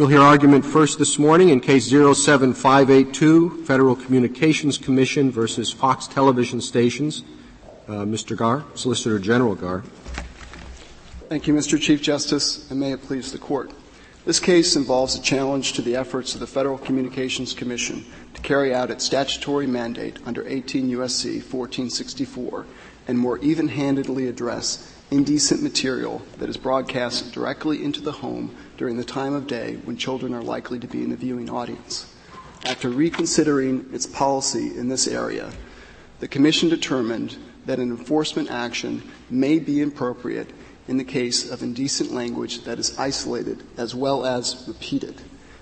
We'll hear argument first this morning in case 07582, Federal Communications Commission versus Fox Television Stations. Uh, Mr. Garre, Solicitor General Garre. Thank you, Mr. Chief Justice, and may it please the Court. This case involves a challenge to the efforts of the Federal Communications Commission to carry out its statutory mandate under 18 U.S.C. 1464 and more even-handedly address indecent material that is broadcast directly into the home during the time of day when children are likely to be in the viewing audience. After reconsidering its policy in this area, the Commission determined that an enforcement action may be appropriate in the case of indecent language that is isolated as well as repeated.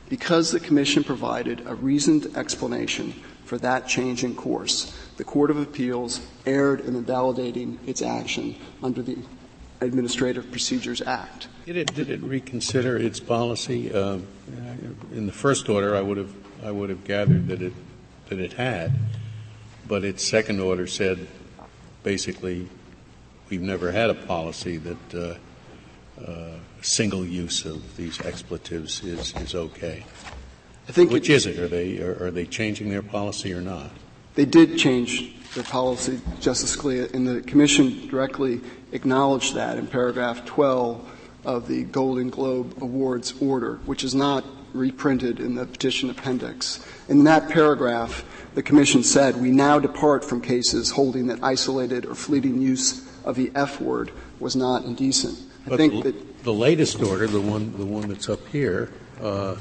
Because the Commission provided a reasoned explanation for that change in course, the Court of Appeals erred in invalidating its action under the Administrative Procedures Act. Did it, did it reconsider its policy? Uh, in the first order, I would have I would have gathered that it that it had, but its second order said basically we've never had a policy that uh, uh, single use of these expletives is is okay. I think which it, is it? Are they are, are they changing their policy or not? They did change their policy, Justice Scalia, and the Commission directly acknowledged that in paragraph 12 of the Golden Globe Awards order, which is not reprinted in the petition appendix. In that paragraph, the Commission said, we now depart from cases holding that isolated or fleeting use of the F word was not indecent. I but think the, that the latest order, the one, the one that's up here, uh,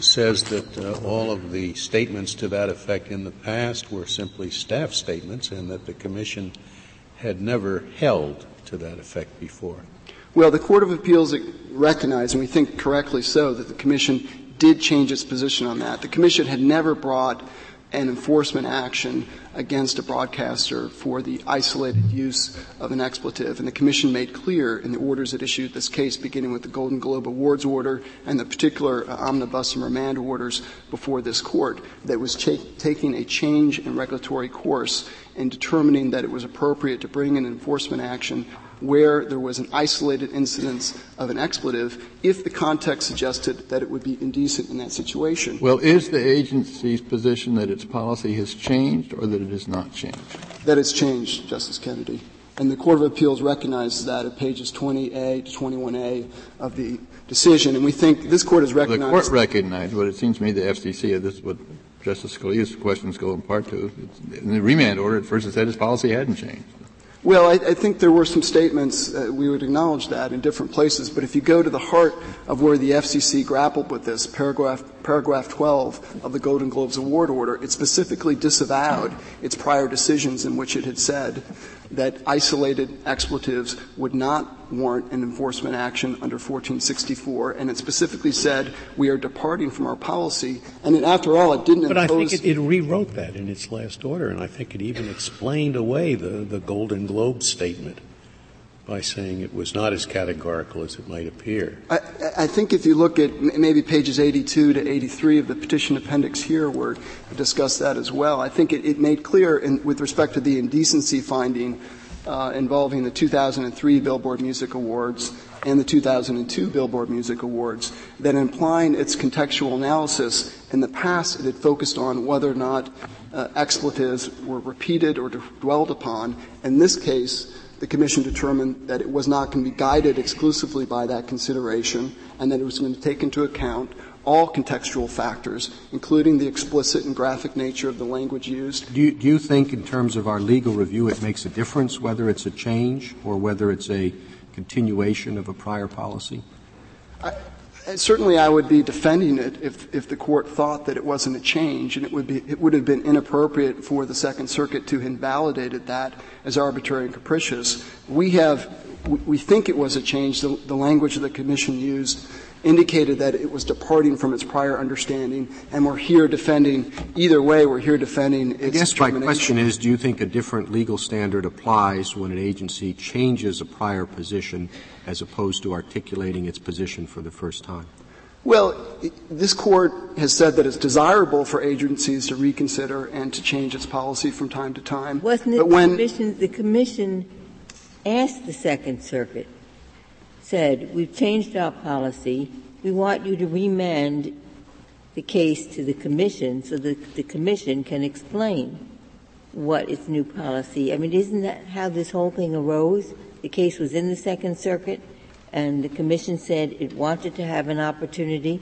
says that uh, all of the statements to that effect in the past were simply staff statements and that the Commission had never held to that effect before. Well, the Court of Appeals recognized, and we think correctly so, that the Commission did change its position on that. The Commission had never brought an enforcement action against a broadcaster for the isolated use of an expletive. And the Commission made clear in the orders it issued this case, beginning with the Golden Globe Awards order and the particular uh, omnibus and remand orders before this court, that was cha- taking a change in regulatory course and determining that it was appropriate to bring an enforcement action where there was an isolated incidence of an expletive if the context suggested that it would be indecent in that situation. Well, is the agency's position that its policy has changed or that it has not changed? That it's changed, Justice Kennedy. And the Court of Appeals recognizes that at pages 20A to 21A of the decision. And we think this Court has recognized. Well, the Court recognized, but it seems to me the FCC, this is what Justice Scalia's questions go in part to. In the remand order, at first it said its policy hadn't changed. Well, I, I, think there were some statements, uh, we would acknowledge that in different places, but if you go to the heart of where the FCC grappled with this, paragraph, paragraph 12 of the Golden Globes Award order, it specifically disavowed its prior decisions in which it had said that isolated expletives would not warrant an enforcement action under 1464, and it specifically said we are departing from our policy. And it, after all, it didn't. But I think it, it, rewrote that in its last order, and I think it even explained away the, the Golden Globe statement by saying it was not as categorical as it might appear. I, I, think if you look at maybe pages 82 to 83 of the petition appendix here, where we discuss that as well, I think it, it made clear in, with respect to the indecency finding uh, involving the 2003 Billboard Music Awards and the 2002 Billboard Music Awards that implying its contextual analysis in the past it had focused on whether or not uh, expletives were repeated or dwelled upon. In this case, the Commission determined that it was not going to be guided exclusively by that consideration and that it was going to take into account all contextual factors, including the explicit and graphic nature of the language used. Do you, do you think, in terms of our legal review, it makes a difference whether it's a change or whether it's a continuation of a prior policy? I, certainly, I would be defending it if, if the court thought that it wasn't a change, and it would be it would have been inappropriate for the Second Circuit to invalidate that as arbitrary and capricious. We have we think it was a change. The, the language the Commission used indicated that it was departing from its prior understanding, and we're here defending, either way, we're here defending its I guess my question is, do you think a different legal standard applies when an agency changes a prior position as opposed to articulating its position for the first time? Well, this court has said that it's desirable for agencies to reconsider and to change its policy from time to time. Wasn't it but when, the commission, the commission asked the Second Circuit said, we've changed our policy we want you to remand the case to the commission so that the commission can explain what its new policy. I mean, isn't that how this whole thing arose? The case was in the Second Circuit, and the commission said it wanted to have an opportunity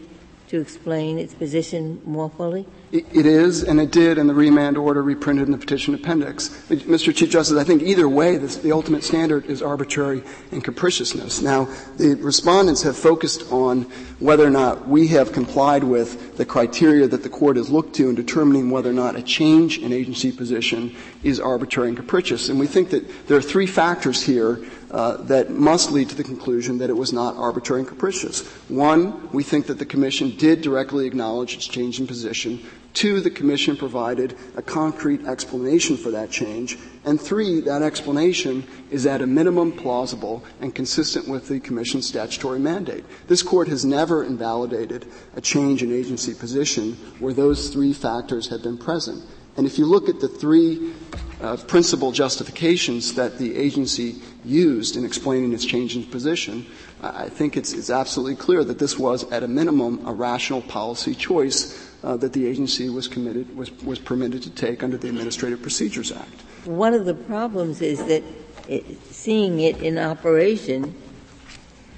to explain its position more fully? It is, and it did in the remand order reprinted in the petition appendix. Mr. Chief Justice, I think either way, this, the ultimate standard is arbitrary and capriciousness. Now, the respondents have focused on whether or not we have complied with the criteria that the court has looked to in determining whether or not a change in agency position is arbitrary and capricious. And we think that there are three factors here uh, that must lead to the conclusion that it was not arbitrary and capricious. One, we think that the Commission did directly acknowledge its change in position. Two, the Commission provided a concrete explanation for that change. And three, that explanation is at a minimum plausible and consistent with the Commission's statutory mandate. This Court has never invalidated a change in agency position where those three factors have been present. And if you look at the three uh, principal justifications that the agency used in explaining its change in position, I think it's, it's absolutely clear that this was, at a minimum, a rational policy choice uh, that the agency was committed was, was permitted to take under the Administrative Procedures Act. One of the problems is that it, seeing it in operation,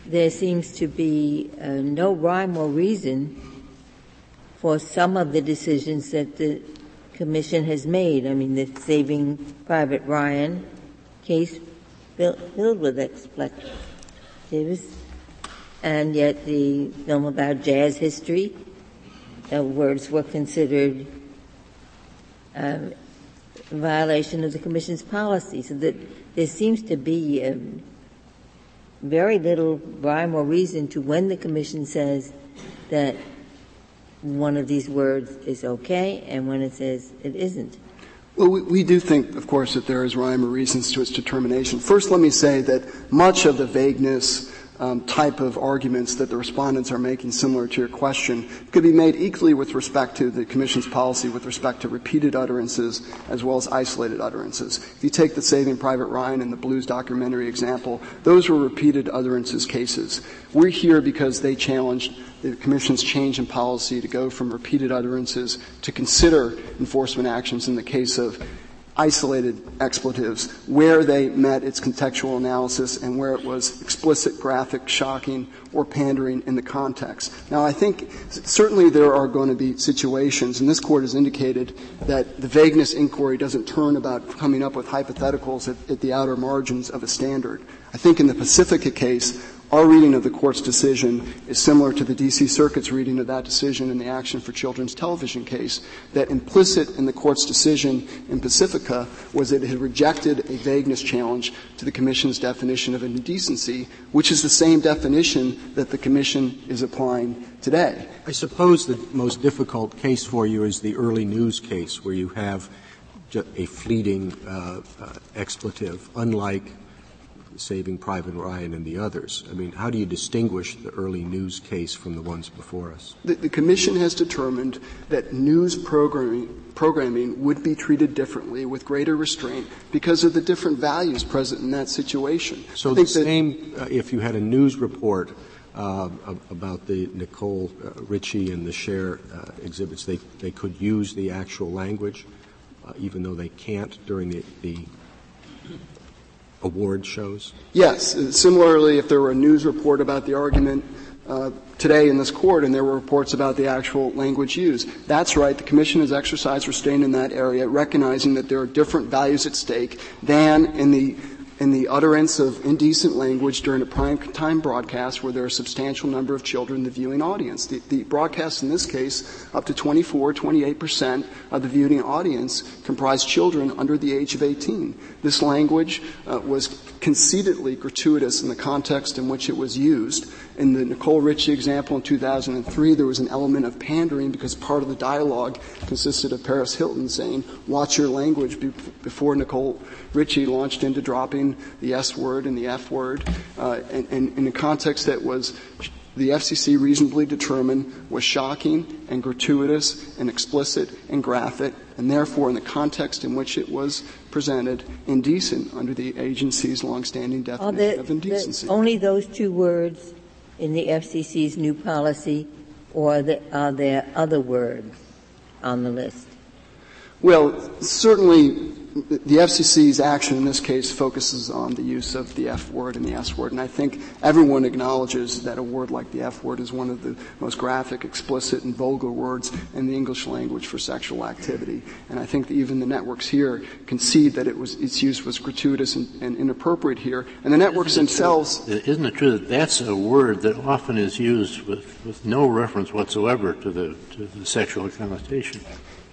there seems to be uh, no rhyme or reason for some of the decisions that the Commission has made. I mean, the Saving Private Ryan case filled with expletives, and yet the film about jazz history, words were considered um, a violation of the Commission's policy. So that there seems to be um, very little rhyme or reason to when the Commission says that one of these words is okay and when it says it isn't. Well, we, we, do think, of course, that there is rhyme or reasons to its determination. First, let me say that much of the vagueness um, type of arguments that the respondents are making, similar to your question, could be made equally with respect to the Commission's policy with respect to repeated utterances as well as isolated utterances. If you take the Saving Private Ryan and the Blues documentary example, those were repeated utterances cases. We're here because they challenged the Commission's change in policy to go from repeated utterances to consider enforcement actions in the case of isolated expletives, where they met its contextual analysis and where it was explicit, graphic, shocking, or pandering in the context. Now, I think certainly there are going to be situations, and this court has indicated that the vagueness inquiry doesn't turn about coming up with hypotheticals at, at the outer margins of a standard. I think in the Pacifica case, our reading of the court's decision is similar to the D.C. Circuit's reading of that decision in the Action for Children's Television case, that implicit in the court's decision in Pacifica was that it had rejected a vagueness challenge to the Commission's definition of indecency, which is the same definition that the Commission is applying today. I suppose the most difficult case for you is the early news case, where you have a fleeting uh, uh, expletive, unlike Saving Private Ryan and the others. I mean, how do you distinguish the early news case from the ones before us? The, the Commission has determined that news programming, programming would be treated differently with greater restraint because of the different values present in that situation. So the same, uh, if you had a news report uh, about the Nicole uh, Richie and the Cher uh, exhibits, they, they could use the actual language, uh, even though they can't during the, the award shows? Yes. Similarly, if there were a news report about the argument uh, today in this court and there were reports about the actual language used, that's right. The Commission has exercised restraint in that area, recognizing that there are different values at stake than in the in the utterance of indecent language during a prime time broadcast where there are a substantial number of children in the viewing audience. The, the broadcast in this case, up to 24, 28 percent of the viewing audience comprised children under the age of 18. This language uh, was conceitedly gratuitous in the context in which it was used. In the Nicole Richie example in 2003, there was an element of pandering because part of the dialogue consisted of Paris Hilton saying, watch your language before Nicole Richie launched into dropping the S word and the F word, uh, and, and in a context that was the FCC reasonably determined was shocking and gratuitous and explicit and graphic, and therefore, in the context in which it was presented, indecent under the agency's longstanding definition the, of indecency. Only those two words in the FCC's new policy, or the, are there other words on the list? Well, certainly the FCC's action in this case focuses on the use of the F word and the S word, and I think everyone acknowledges that a word like the F word is one of the most graphic, explicit, and vulgar words in the English language for sexual activity. And I think that even the networks here concede that it was, its use was gratuitous and, and inappropriate here. And the networks isn't themselves. True, isn't it true that that's a word that often is used with, with no reference whatsoever to the, to the sexual connotation?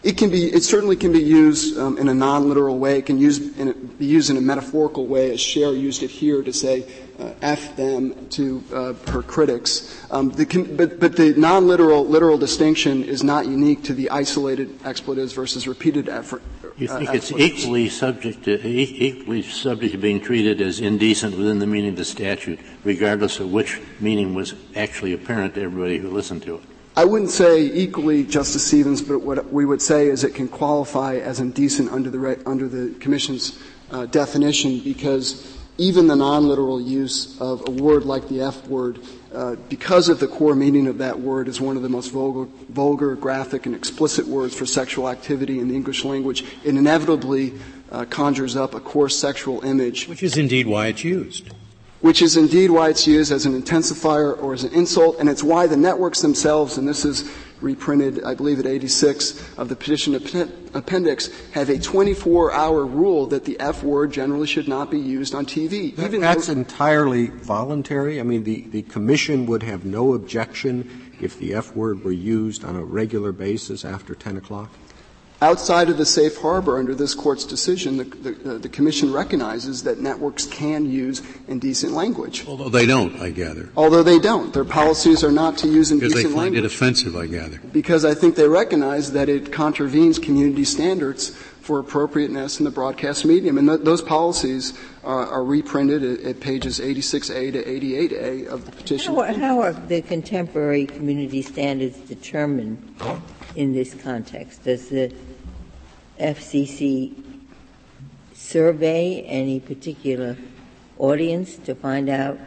It can be, it certainly can be used um, in a non-literal way. It can use, in be used in a metaphorical way, as Cher used it here to say, uh, "f them" to uh, her critics. Um, the, but, but the non-literal literal distinction is not unique to the isolated expletives versus repeated effort. You think uh, it's equally subject to equally subject to being treated as indecent within the meaning of the statute, regardless of which meaning was actually apparent to everybody who listened to it. I wouldn't say equally, Justice Stevens, but what we would say is it can qualify as indecent under the, under the Commission's uh, definition because even the non-literal use of a word like the F word, uh, because of the core meaning of that word, is one of the most vulgar, vulgar, graphic, and explicit words for sexual activity in the English language. It inevitably uh, conjures up a coarse sexual image. Which is indeed why it's used which is indeed why it's used as an intensifier or as an insult, and it's why the networks themselves, and this is reprinted, I believe, at 86 of the petition appendix, have a 24-hour rule that the F word generally should not be used on TV. That, that's entirely voluntary. I mean, the, the commission would have no objection if the F word were used on a regular basis after 10 o'clock. Outside of the safe harbor under this court's decision, the, the, uh, the, Commission recognizes that networks can use indecent language. Although they don't, I gather. Although they don't. Their policies are not to use indecent language. Because they find language. it offensive, I gather. Because I think they recognize that it contravenes community standards for appropriateness in the broadcast medium. And th- those policies are, are reprinted at, at, pages 86A to 88A of the petition. How, how are the contemporary community standards determined in this context? Does the FCC survey any particular audience to find out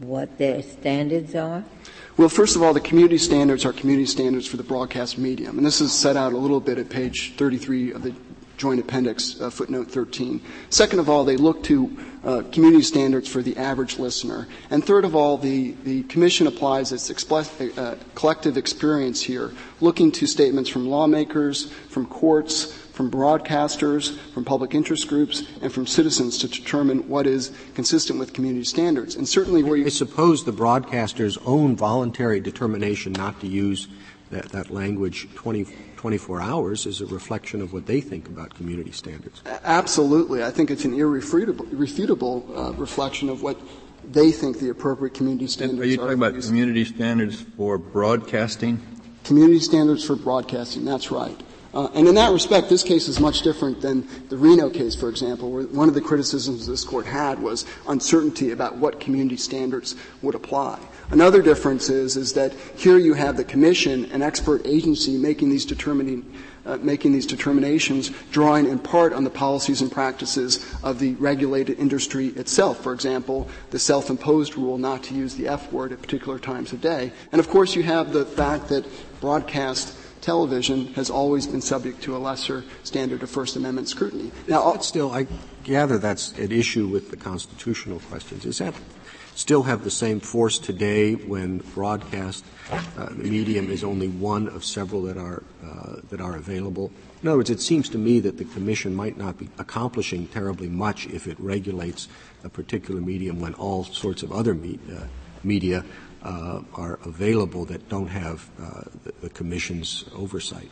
what their standards are? Well, first of all, the community standards are community standards for the broadcast medium. And this is set out a little bit at page 33 of the Joint Appendix, uh, footnote 13. Second of all, they look to uh, community standards for the average listener. And third of all, the, the Commission applies its uh, collective experience here, looking to statements from lawmakers, from courts, from broadcasters, from public interest groups, and from citizens to determine what is consistent with community standards. And certainly where you I suppose the broadcaster's own voluntary determination not to use that, that language 20, 24 hours is a reflection of what they think about community standards. Absolutely. I think it's an irrefutable, irrefutable uh, reflection of what they think the appropriate community standards are. Are you talking about community standards for broadcasting? Community standards for broadcasting, that's right. Uh, and in that respect, this case is much different than the Reno case, for example, where one of the criticisms this court had was uncertainty about what community standards would apply. Another difference is, is that here you have the commission, an expert agency, making these determining, uh, making these determinations, drawing in part on the policies and practices of the regulated industry itself. For example, the self-imposed rule not to use the F word at particular times of day. And of course, you have the fact that broadcast television has always been subject to a lesser standard of First Amendment scrutiny. Now, still, I gather that's an issue with the constitutional questions. Is that still have the same force today when broadcast uh, medium is only one of several that are uh, that are available. In other words, it seems to me that the Commission might not be accomplishing terribly much if it regulates a particular medium when all sorts of other me- uh, media uh, are available that don't have uh, the, the Commission's oversight.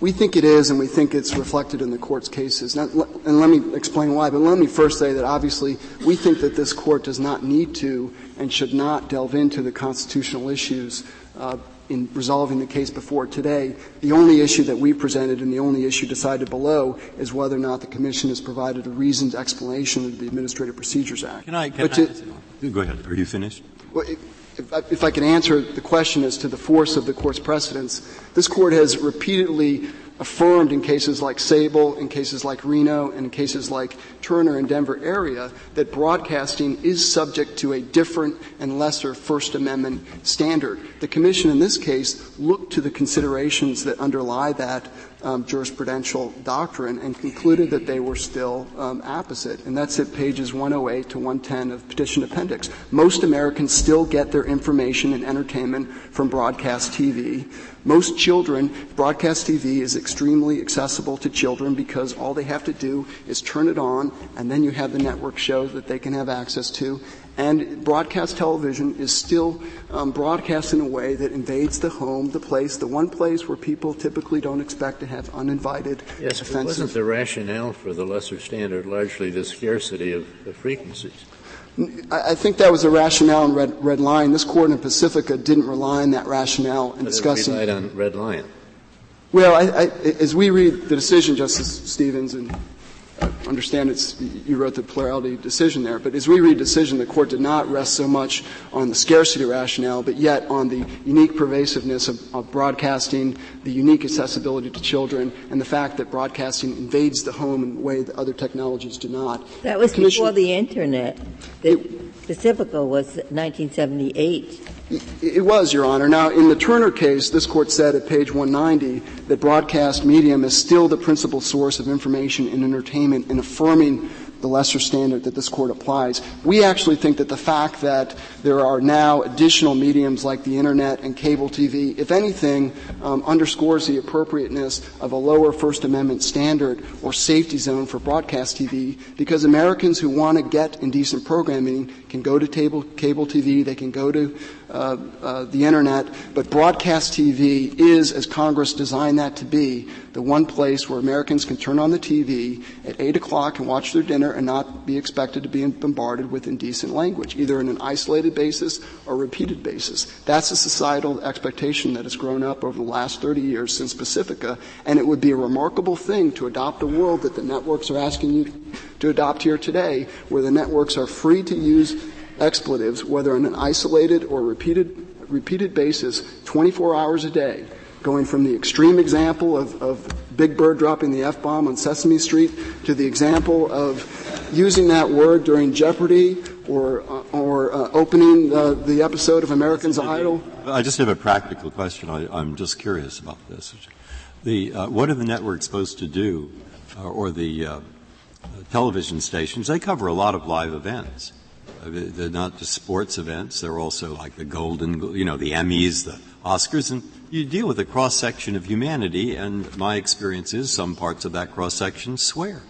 We think it is, and we think it's reflected in the court's cases. Now, and let me explain why. But let me first say that obviously we think that this court does not need to and should not delve into the constitutional issues uh, in resolving the case before today. The only issue that we presented and the only issue decided below is whether or not the Commission has provided a reasoned explanation of the Administrative Procedures Act. Can I? Can I to, go ahead. Are you finished? Well, it, if I, if I can answer the question as to the force of the court's precedents, this court has repeatedly affirmed in cases like Sable, in cases like Reno, and in cases like Turner and Denver area that broadcasting is subject to a different and lesser First Amendment standard. The Commission in this case looked to the considerations that underlie that um, jurisprudential doctrine and concluded that they were still um, apposite. And that's at pages 108 to 110 of Petition Appendix. Most Americans still get their information and entertainment from broadcast TV. Most children, broadcast TV is extremely accessible to children because all they have to do is turn it on and then you have the network shows that they can have access to and broadcast television is still um, broadcast in a way that invades the home, the place, the one place where people typically don't expect to have uninvited. Yes, offensive. wasn't the rationale for the lesser standard largely the scarcity of the frequencies? I think that was a rationale in Red, Red Lion. This court in Pacifica didn't rely on that rationale in but discussing. It relied on Red Lion. Well, I, I, as we read the decision, Justice Stevens, and I understand it's, you wrote the plurality decision there, but as we read the decision, the court did not rest so much on the scarcity rationale, but yet on the unique pervasiveness of, of broadcasting, the unique accessibility to children, and the fact that broadcasting invades the home in a way that other technologies do not. That was before the internet. The Pacifica was 1978. It was, Your Honor. Now, in the Turner case, this court said at page 190 that broadcast medium is still the principal source of information and entertainment in affirming the lesser standard that this court applies. We actually think that the fact that there are now additional mediums like the internet and cable TV, if anything, um, underscores the appropriateness of a lower First Amendment standard or safety zone for broadcast TV because Americans who want to get indecent programming can go to table, cable TV, they can go to uh, uh, the internet, but broadcast TV is, as Congress designed that to be, the one place where Americans can turn on the TV at 8 o'clock and watch their dinner and not be expected to be bombarded with indecent language, either in an isolated basis or repeated basis. That's a societal expectation that has grown up over the last 30 years since Pacifica, and it would be a remarkable thing to adopt a world that the networks are asking you to adopt here today, where the networks are free to use expletives, whether on an isolated or repeated, repeated basis, 24 hours a day, going from the extreme example of, of Big Bird dropping the F-bomb on Sesame Street to the example of using that word during Jeopardy or, uh, or uh, opening uh, the episode of American's Idol. I just have a practical question. I, am just curious about this. The, uh, what are the networks supposed to do, uh, or the uh, television stations? They cover a lot of live events. They're not just sports events. They're also like the Golden, you know, the Emmys, the Oscars, and you deal with a cross section of humanity. And my experience is some parts of that cross section swear.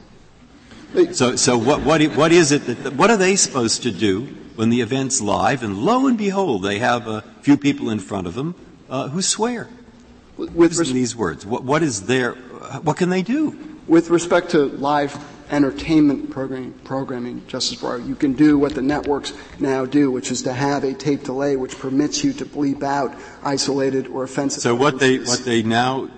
So, so what, what, what is it that, what are they supposed to do when the event's live? And lo and behold, they have a few people in front of them uh, who swear. With res- these words, what, what is their, what can they do? With respect to live entertainment programming, programming, Justice Breyer. You can do what the networks now do, which is to have a tape delay which permits you to bleep out isolated or offensive. So what they what they now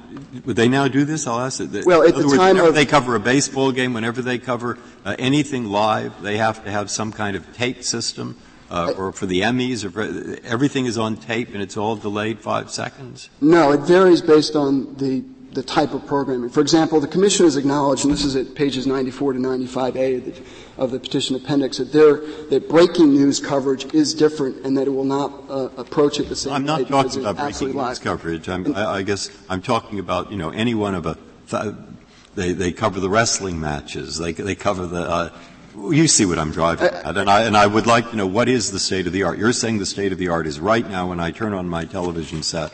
would they now do this? I'll ask it. Well, at the words, time whenever of, they cover a baseball game, whenever they cover uh, anything live, they have to have some kind of tape system. Uh, or for the Emmys, or for, everything is on tape and it's all delayed five seconds? No, it varies based on the the type of programming. For example, the Commission has acknowledged, and this is at pages 94 to 95A of the, of the petition appendix, that, that breaking news coverage is different and that it will not uh, approach it the same I'm way. not talking about breaking news coverage. I, I guess I'm talking about, you know, any one of a, th- they, they cover the wrestling matches, they, they cover the, uh, you see what I'm driving at, and I, and I would like to know what is the state of the art. You're saying the state of the art is right now when I turn on my television set,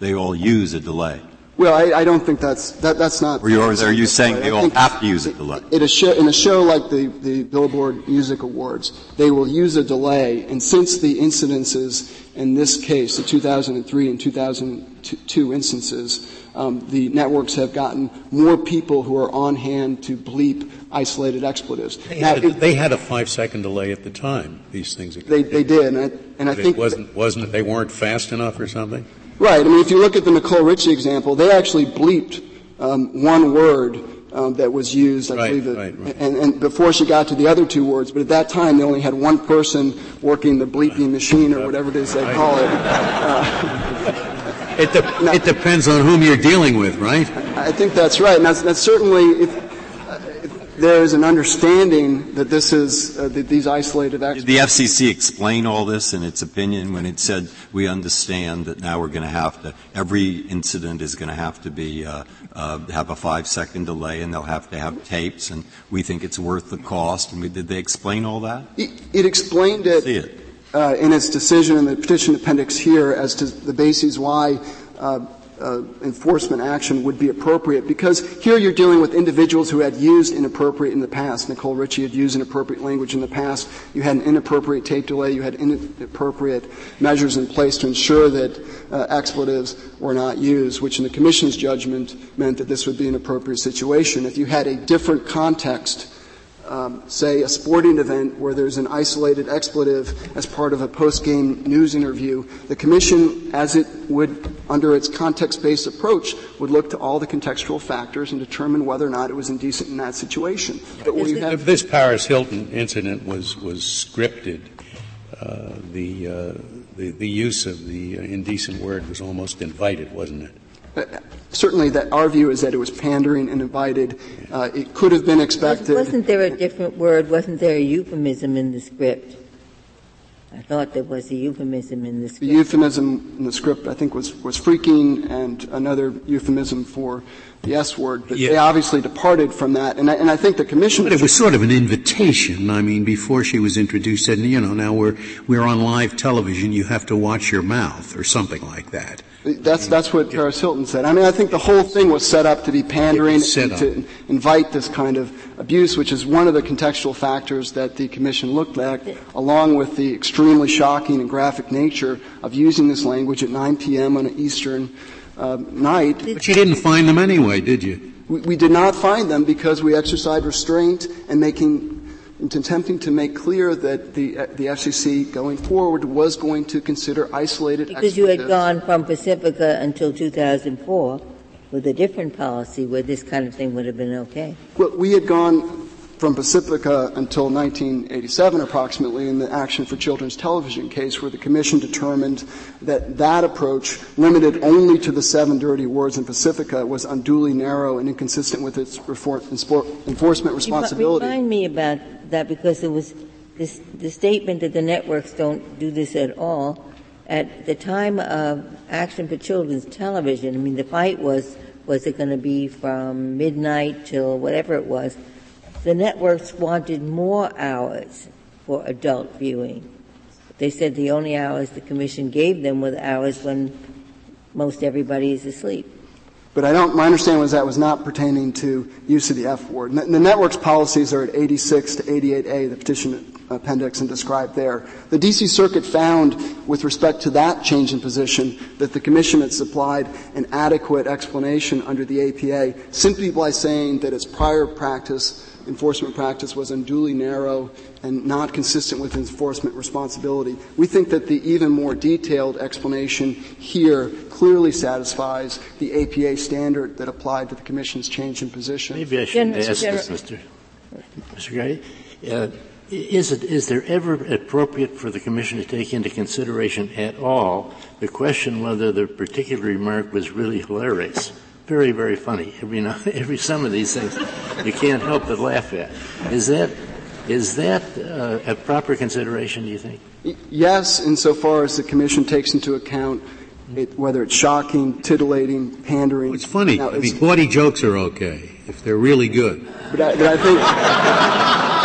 they all use a delay. Well, I, I, don't think that's that, that's not. Or are you saying they all have to use a delay? In a show, in a show like the, the Billboard Music Awards, they will use a delay, and since the incidences in this case, the 2003 and 2002 instances, um, the networks have gotten more people who are on hand to bleep isolated expletives. They, now, had, a, it, they had a five second delay at the time. These things. They, they did, and I, and I think wasn't wasn't they weren't fast enough or something. Right. I mean, if you look at the Nicole Richie example, they actually bleeped um, one word um, that was used, I right, believe, it, right, right. And, and, before she got to the other two words. But at that time, they only had one person working the bleeping machine or whatever it is they call it. Uh, It, de- it depends on whom you're dealing with, right? I think that's right. And that's, that's certainly, if, if there is an understanding that this is, uh, that these isolated Did the FCC explain all this in its opinion when it said, we understand that now we're going to have to, every incident is going to have to be, uh, uh, have a five second delay and they'll have to have tapes and we think it's worth the cost? And we, did they explain all that? It, it explained it, it. Uh, in its decision in the petition appendix here as to the bases why uh, uh, enforcement action would be appropriate because here you're dealing with individuals who had used inappropriate in the past. Nicole Richie had used inappropriate language in the past. You had an inappropriate tape delay. You had inappropriate measures in place to ensure that uh, expletives were not used, which in the Commission's judgment meant that this would be an appropriate situation. If you had a different context um, say, a sporting event where there's an isolated expletive as part of a post-game news interview, the commission, as it would under its context-based approach, would look to all the contextual factors and determine whether or not it was indecent in that situation. But have, if this Paris Hilton incident was was scripted, uh, the, uh, the the use of the indecent word was almost invited, wasn't it? Certainly that our view is that it was pandering and invited. Uh, it could have been expected. Wasn't there a different word? Wasn't there a euphemism in the script? I thought there was a euphemism in the script. The euphemism in the script, I think, was, was freaking and another euphemism for the S word, but yeah. they obviously departed from that. And I, and I think the commission. But it was sort of an invitation. I mean, before she was introduced, said, you know, now we're we're on live television. You have to watch your mouth, or something like that. That's, that's what Paris Hilton said. I mean, I think the whole thing was set up to be pandering and to invite this kind of abuse, which is one of the contextual factors that the Commission looked at, along with the extremely shocking and graphic nature of using this language at 9 p.m. on an Eastern uh, night. But you didn't find them anyway, did you? We, we did not find them because we exercised restraint and making attempting to make clear that the, the FCC going forward was going to consider isolated Because you had gone from Pacifica until 2004 with a different policy where this kind of thing would have been okay. Well, we had gone from Pacifica until 1987 approximately in the Action for Children's Television case where the Commission determined that that approach, limited only to the seven dirty words in Pacifica, was unduly narrow and inconsistent with its enforcement responsibility. Remind me about that because it was this, the statement that the networks don't do this at all. At the time of Action for Children's Television, I mean, the fight was, was it going to be from midnight till whatever it was? The networks wanted more hours for adult viewing. They said the only hours the Commission gave them were the hours when most everybody is asleep. But I don't, my understanding was that was not pertaining to use of the F word. The network's policies are at 86 to 88A, the petition appendix and described there. The DC Circuit found, with respect to that change in position, that the Commission had supplied an adequate explanation under the APA simply by saying that its prior practice enforcement practice was unduly narrow and not consistent with enforcement responsibility. We think that the even more detailed explanation here clearly satisfies the APA standard that applied to the Commission's change in position. Maybe I should ask this, Mr. Mr. Gray. Uh, is, it, is there ever appropriate for the Commission to take into consideration at all the question whether the particular remark was really hilarious? Very, very funny. Every now, every some of these things you can't help but laugh at. Is that is that uh, a proper consideration? Do you think? Yes, insofar as the commission takes into account it, whether it's shocking, titillating, pandering. Well, it's funny. Now, I mean, bawdy jokes are okay if they're really good. But I, but I think.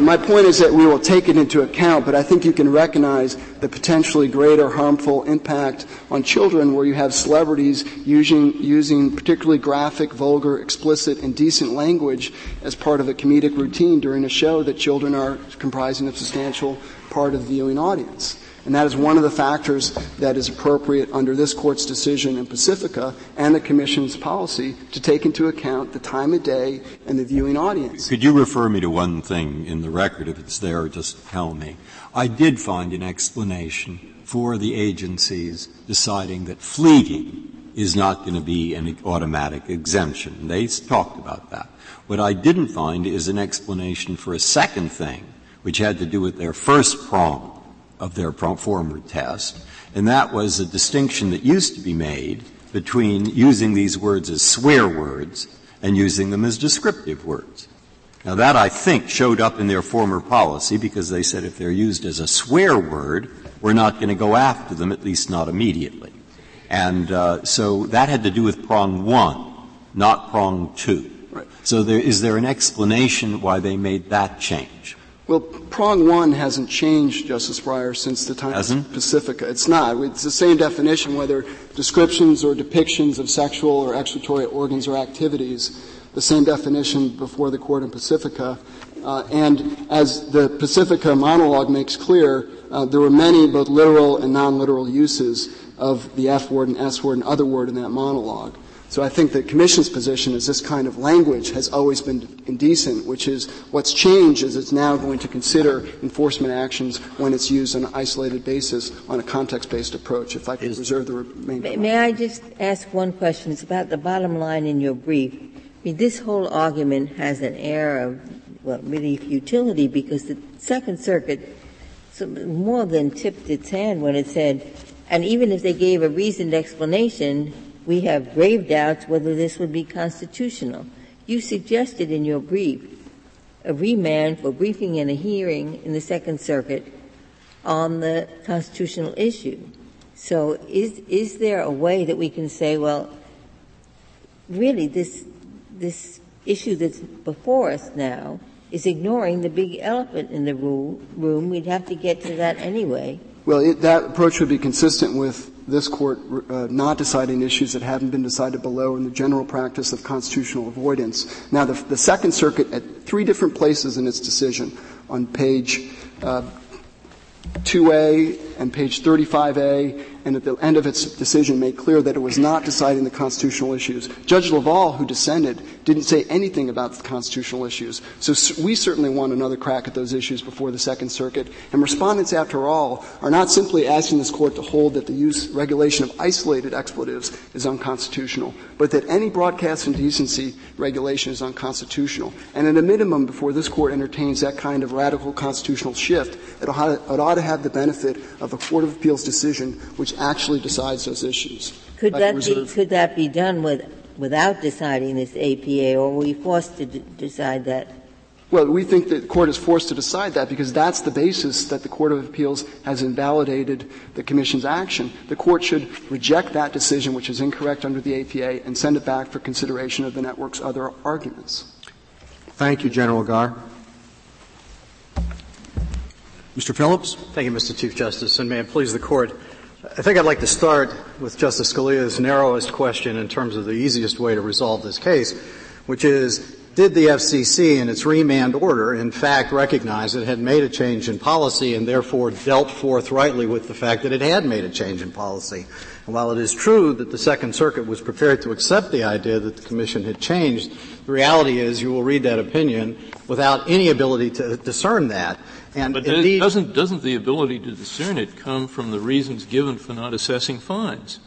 My point is that we will take it into account, but I think you can recognize the potentially greater harmful impact on children where you have celebrities using, using particularly graphic, vulgar, explicit, indecent language as part of a comedic routine during a show that children are comprising a substantial part of the viewing audience. And that is one of the factors that is appropriate under this court's decision in Pacifica and the Commission's policy to take into account the time of day and the viewing audience. Could you refer me to one thing in the record? If it's there, just tell me. I did find an explanation for the agencies deciding that fleeting is not going to be an automatic exemption. They talked about that. What I didn't find is an explanation for a second thing, which had to do with their first prong of their former test, And that was a distinction that used to be made between using these words as swear words and using them as descriptive words. Now that I think showed up in their former policy because they said if they're used as a swear word, we're not going to go after them, at least not immediately. And uh, so that had to do with prong one, not prong two. Right. So there, is there an explanation why they made that change? Well, prong one hasn't changed, Justice Breyer, since the time Hasn't? of Pacifica. It's not. It's the same definition, whether descriptions or depictions of sexual or excretory organs or activities. The same definition before the court in Pacifica. Uh, and as the Pacifica monologue makes clear, uh, there were many both literal and non-literal uses of the F word and S word and other word in that monologue. So I think the Commission's position is this kind of language has always been indecent, which is what's changed is it's now going to consider enforcement actions when it's used on an isolated basis on a context-based approach. If I could reserve the remainder. May, may I just ask one question? It's about the bottom line in your brief. I mean, this whole argument has an air of, well, really futility because the Second Circuit more than tipped its hand when it said, and even if they gave a reasoned explanation, we have grave doubts whether this would be constitutional. You suggested in your brief a remand for briefing and a hearing in the Second Circuit on the constitutional issue. So is, is there a way that we can say, well, really this, this issue that's before us now is ignoring the big elephant in the room. We'd have to get to that anyway. Well, it, that approach would be consistent with this court uh, not deciding issues that haven't been decided below in the general practice of constitutional avoidance. Now, the, the Second Circuit, at three different places in its decision, on page uh, 2A and page 35A and at the end of its decision made clear that it was not deciding the constitutional issues. Judge Leval, who dissented, didn't say anything about the constitutional issues. So we certainly want another crack at those issues before the Second Circuit. And respondents, after all, are not simply asking this court to hold that the use regulation of isolated expletives is unconstitutional, but that any broadcast indecency regulation is unconstitutional. And at a minimum, before this court entertains that kind of radical constitutional shift, it ought to have the benefit of a Court of Appeals decision which actually decides those issues. Could that be, could that be done with, without deciding this APA, or were we forced to d- decide that? Well, we think that the court is forced to decide that because that's the basis that the Court of Appeals has invalidated the Commission's action. The court should reject that decision, which is incorrect under the APA, and send it back for consideration of the network's other arguments. Thank you, General Garre. Mr. Phillips? Thank you, Mr. Chief Justice, and may it please the Court. I think I'd like to start with Justice Scalia's narrowest question in terms of the easiest way to resolve this case, which is, did the FCC in its remand order in fact recognize it had made a change in policy and therefore dealt forthrightly with the fact that it had made a change in policy? And while it is true that the Second Circuit was prepared to accept the idea that the Commission had changed, the reality is you will read that opinion without any ability to discern that. And but indeed, doesn't doesn't the ability to discern it come from the reasons given for not assessing fines?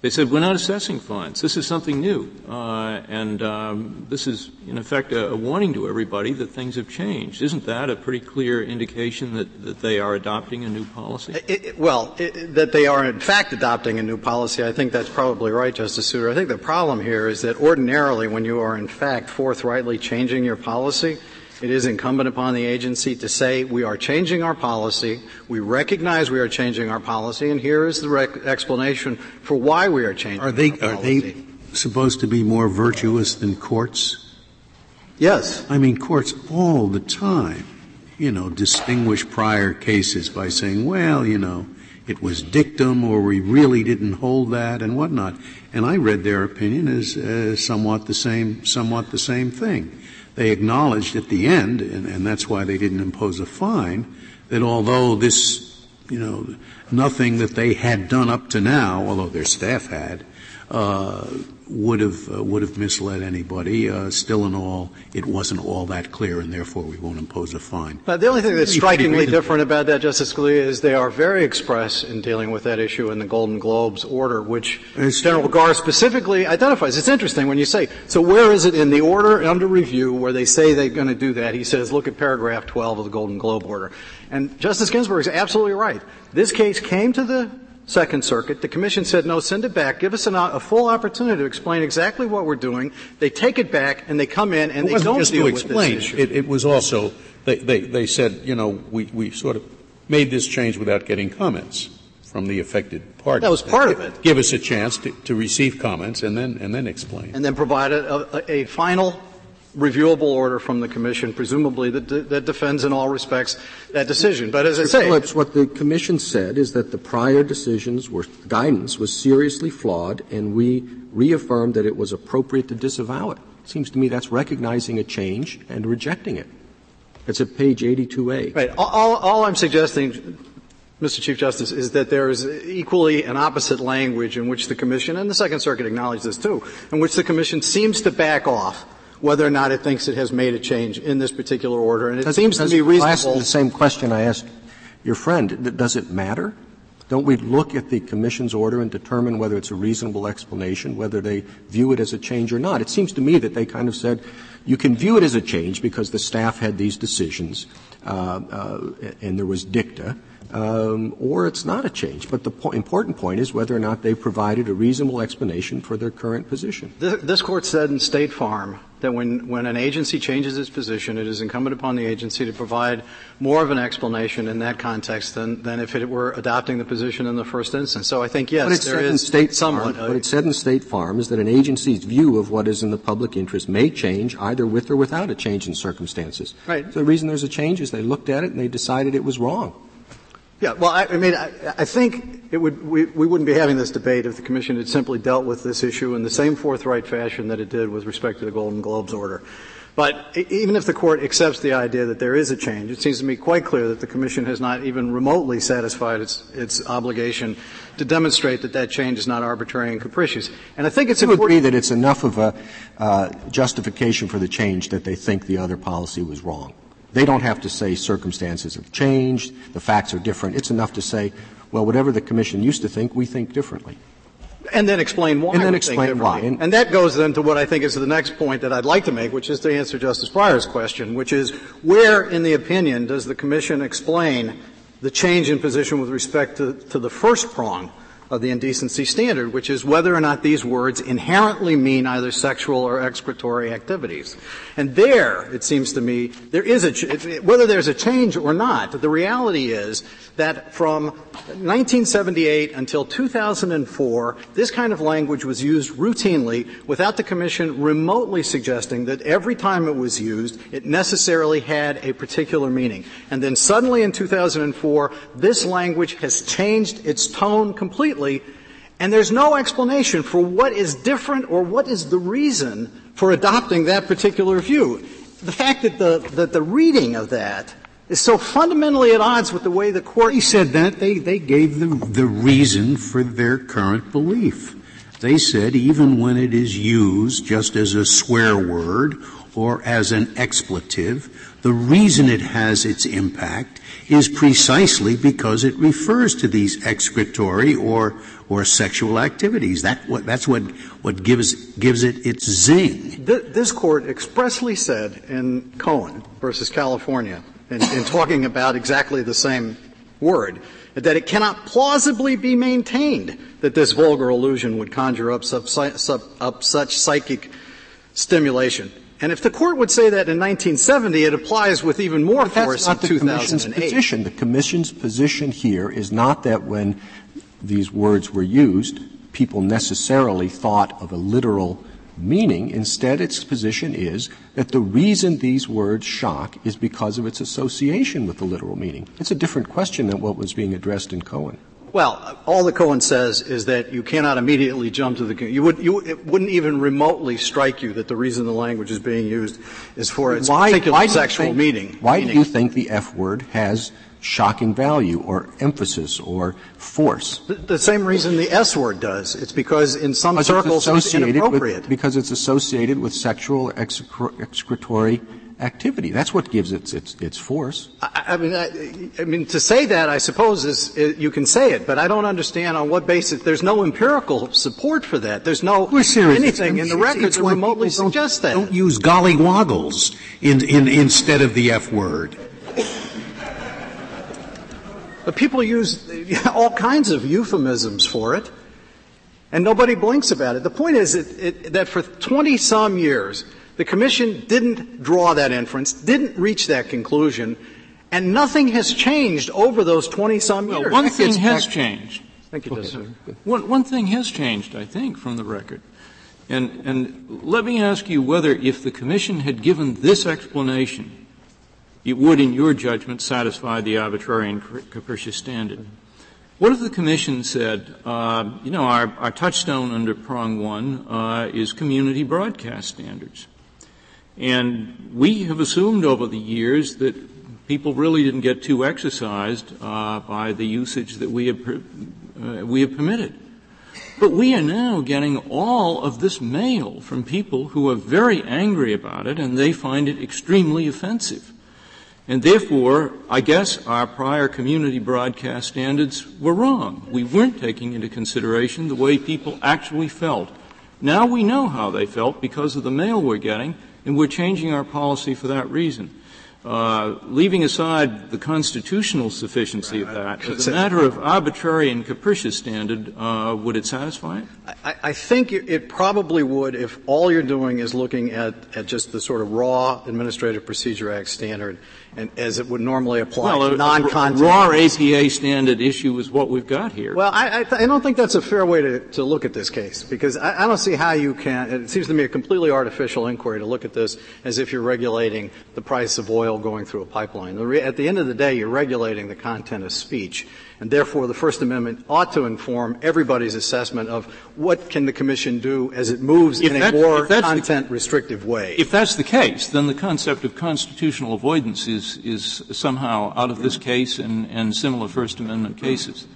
They said we're not assessing fines. This is something new, uh, and um, this is in effect a, a, warning to everybody that things have changed. Isn't that a pretty clear indication that, that they are adopting a new policy? It, it, well, it, that they are in fact adopting a new policy, I think that's probably right, Justice Souter. I think the problem here is that ordinarily, when you are in fact forthrightly changing your policy, it is incumbent upon the agency to say we are changing our policy, we recognize we are changing our policy, and here is the rec- explanation for why we are changing. Are they are they supposed to be more virtuous than courts? Yes. I mean, courts all the time, you know, distinguish prior cases by saying, well, you know, it was dictum or we really didn't hold that and whatnot. And I read their opinion as uh, somewhat the same, somewhat the same thing they acknowledged at the end, and, and that's why they didn't impose a fine, that although this, you know, nothing that they had done up to now, although their staff had, uh, would have uh, would have misled anybody. Uh, still, in all, it wasn't all that clear, and therefore we won't impose a fine. But the only thing that's strikingly different about that, Justice Scalia, is they are very express in dealing with that issue in the Golden Globes order, which it's General Garre specifically identifies. It's interesting when you say, so where is it in the order under review where they say they're going to do that? He says, look at paragraph 12 of the Golden Globe order. And Justice Ginsburg is absolutely right. This case came to the Second Circuit. The Commission said, no, send it back. Give us an, a full opportunity to explain exactly what we're doing. They take it back and they come in and it they don't just deal to with explain. this issue. It, it was also, they, they, they said, you know, we, we sort of made this change without getting comments from the affected parties. That was part of it. Give us a chance to, to receive comments and then, and then explain. And then provide a, a, a final reviewable order from the Commission, presumably that, that defends in all respects that decision. But as I say, Phillips, what the Commission said is that the prior decisions were, guidance was seriously flawed, and we reaffirmed that it was appropriate to disavow it. it seems to me that's recognizing a change and rejecting it. It's at page 82A. Right. All, all I'm suggesting, Mr. Chief Justice, is that there is equally an opposite language in which the Commission, and the Second Circuit acknowledged this too, in which the Commission seems to back off whether or not it thinks it has made a change in this particular order. And it does, seems does, to be reasonable. I'll the same question I asked your friend. Does it matter? Don't we look at the Commission's order and determine whether it's a reasonable explanation, whether they view it as a change or not? It seems to me that they kind of said, you can view it as a change because the staff had these decisions, uh, uh, and there was dicta, um, or it's not a change. But the po- important point is whether or not they provided a reasonable explanation for their current position. This, this court said in State Farm that when, when an agency changes its position, it is incumbent upon the agency to provide more of an explanation in that context than, than if it were adopting the position in the first instance. So I think, yes, there is State somewhat. Farm, what it said in State Farm is that an agency's view of what is in the public interest may change either with or without a change in circumstances. Right. So the reason there's a change is they looked at it and they decided it was wrong. Yeah, well, I, I mean, I, I, think it would, we, we wouldn't be having this debate if the Commission had simply dealt with this issue in the same forthright fashion that it did with respect to the Golden Globes order. But even if the Court accepts the idea that there is a change, it seems to me quite clear that the Commission has not even remotely satisfied its, its obligation to demonstrate that that change is not arbitrary and capricious. And I think it's you important. agree that it's enough of a uh, justification for the change that they think the other policy was wrong. They don't have to say circumstances have changed, the facts are different. It's enough to say, well, whatever the Commission used to think, we think differently. And then explain why. And then explain why. And, and, that goes then to what I think is the next point that I'd like to make, which is to answer Justice Breyer's question, which is where in the opinion does the Commission explain the change in position with respect to, to the first prong of the indecency standard, which is whether or not these words inherently mean either sexual or excretory activities. And there, it seems to me, there is a, whether there's a change or not, the reality is that from 1978 until 2004, this kind of language was used routinely without the Commission remotely suggesting that every time it was used, it necessarily had a particular meaning. And then suddenly in 2004, this language has changed its tone completely, and there's no explanation for what is different or what is the reason for adopting that particular view. The fact that the, that the reading of that is so fundamentally at odds with the way the court. He said that they, they gave the, the reason for their current belief. They said even when it is used just as a swear word or as an expletive, the reason it has its impact is precisely because it refers to these excretory or or sexual activities. That what, that's what what gives gives it its zing. This court expressly said in Cohen versus California, in, in talking about exactly the same word, that it cannot plausibly be maintained that this vulgar allusion would conjure up, sub, sub, up such psychic stimulation. And if the court would say that in 1970, it applies with even more but force that's not in the Commission's position. The Commission's position here is not that when these words were used, people necessarily thought of a literal meaning. Instead, its position is that the reason these words shock is because of its association with the literal meaning. It's a different question than what was being addressed in Cohen. Well, all that Cohen says is that you cannot immediately jump to the you would you it wouldn't even remotely strike you that the reason the language is being used is for its why, particular why sexual think, meaning. Why meaning. do you think the F word has shocking value or emphasis or force? The, the same reason the S word does. It's because in some because circles it's, it's inappropriate. With, because it's associated with sexual excretory activity. That's what gives it its, its force. I, I mean, I, I, mean, to say that, I suppose, is, is, you can say it, but I don't understand on what basis. There's no empirical support for that. There's no anything in the records that remotely suggests that. Don't use gollywoggles in, in, instead of the F word. But people use all kinds of euphemisms for it, and nobody blinks about it. The point is that, it, that for 20 some years, the Commission didn't draw that inference, didn't reach that conclusion, and nothing has changed over those 20 some well, years. One thing has changed. Thank you, Justice. One, one thing has changed, I think, from the record. And, and let me ask you whether if the Commission had given this explanation, it would, in your judgment, satisfy the arbitrary and capricious standard. What if the Commission said, uh, you know, our, our, touchstone under prong one uh, is community broadcast standards. And we have assumed over the years that people really didn't get too exercised uh, by the usage that we have, uh, we have permitted. But we are now getting all of this mail from people who are very angry about it and they find it extremely offensive. And therefore, I guess our prior community broadcast standards were wrong. We weren't taking into consideration the way people actually felt. Now we know how they felt because of the mail we're getting, and we're changing our policy for that reason. Uh, leaving aside the constitutional sufficiency of that, as a matter of arbitrary and capricious standard, uh, would it satisfy it? I, I think it probably would if all you're doing is looking at, at just the sort of raw Administrative Procedure Act standard and as it would normally apply well, to non-content. raw APA standard issue is what we've got here. Well, I, I, th- I don't think that's a fair way to, to look at this case because I, I, don't see how you can. It seems to me a completely artificial inquiry to look at this as if you're regulating the price of oil going through a pipeline. The re- at the end of the day, you're regulating the content of speech. And therefore, the First Amendment ought to inform everybody's assessment of what can the Commission do as it moves if in that, a more content restrictive way. If that's the case, then the concept of constitutional avoidance is, is somehow out of this case and, and similar First Amendment cases.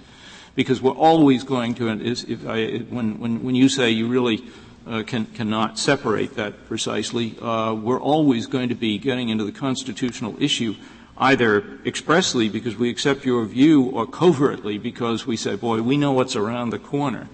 Because we're always going to, if I, when, when, when you say you really uh, can, cannot separate that precisely, uh, we're always going to be getting into the constitutional issue either expressly because we accept your view or covertly because we say, boy, we know what's around the corner.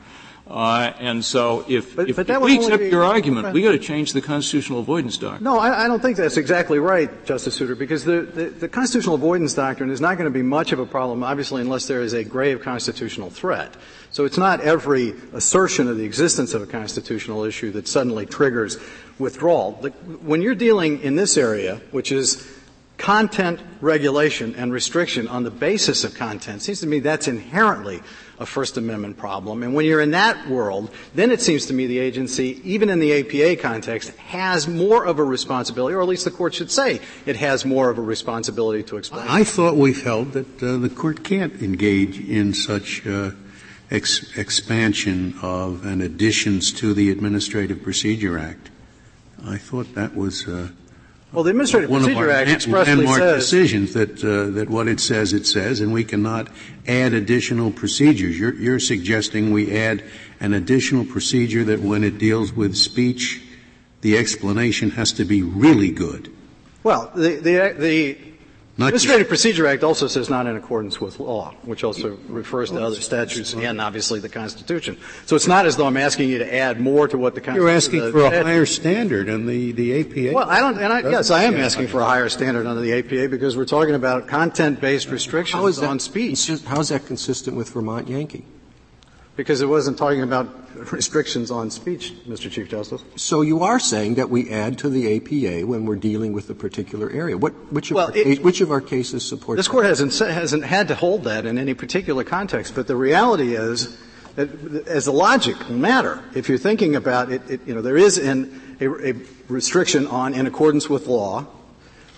Uh, and so if, but, if, but if we accept your argument, we got to change the constitutional avoidance doctrine. No, I, I, don't think that's exactly right, Justice Souter, because the, the, the, constitutional avoidance doctrine is not going to be much of a problem, obviously, unless there is a grave constitutional threat. So it's not every assertion of the existence of a constitutional issue that suddenly triggers withdrawal. The, when you're dealing in this area, which is content regulation and restriction on the basis of content, seems to me that's inherently a First Amendment problem. And when you're in that world, then it seems to me the agency, even in the APA context, has more of a responsibility, or at least the court should say it has more of a responsibility to explain. I thought we've held that uh, the court can't engage in such uh, ex- expansion of and additions to the Administrative Procedure Act. I thought that was uh, well, the Administrative one Procedure of our Act expressly says decisions that uh, that what it says it says, and we cannot add additional procedures. You're, you're suggesting we add an additional procedure that when it deals with speech, the explanation has to be really good. Well, the the, the not Administrative Procedure Act also says not in accordance with law, which also refers to other statutes and obviously the Constitution. So it's not as though I'm asking you to add more to what the Constitution. You're asking for a higher standard on the, the APA. Well, I don't, and I, yes, I am asking for a higher standard under the APA because we're talking about content-based restrictions that, on speech. How is that consistent with Vermont Yankee? Because it wasn't talking about restrictions on speech, Mr. Chief Justice. So you are saying that we add to the APA when we're dealing with a particular area. What, which, of well, our, it, which of our cases support This that? court hasn't, hasn't had to hold that in any particular context, but the reality is that as a logic matter, if you're thinking about it, it you know, there is an, a, a restriction on in accordance with law,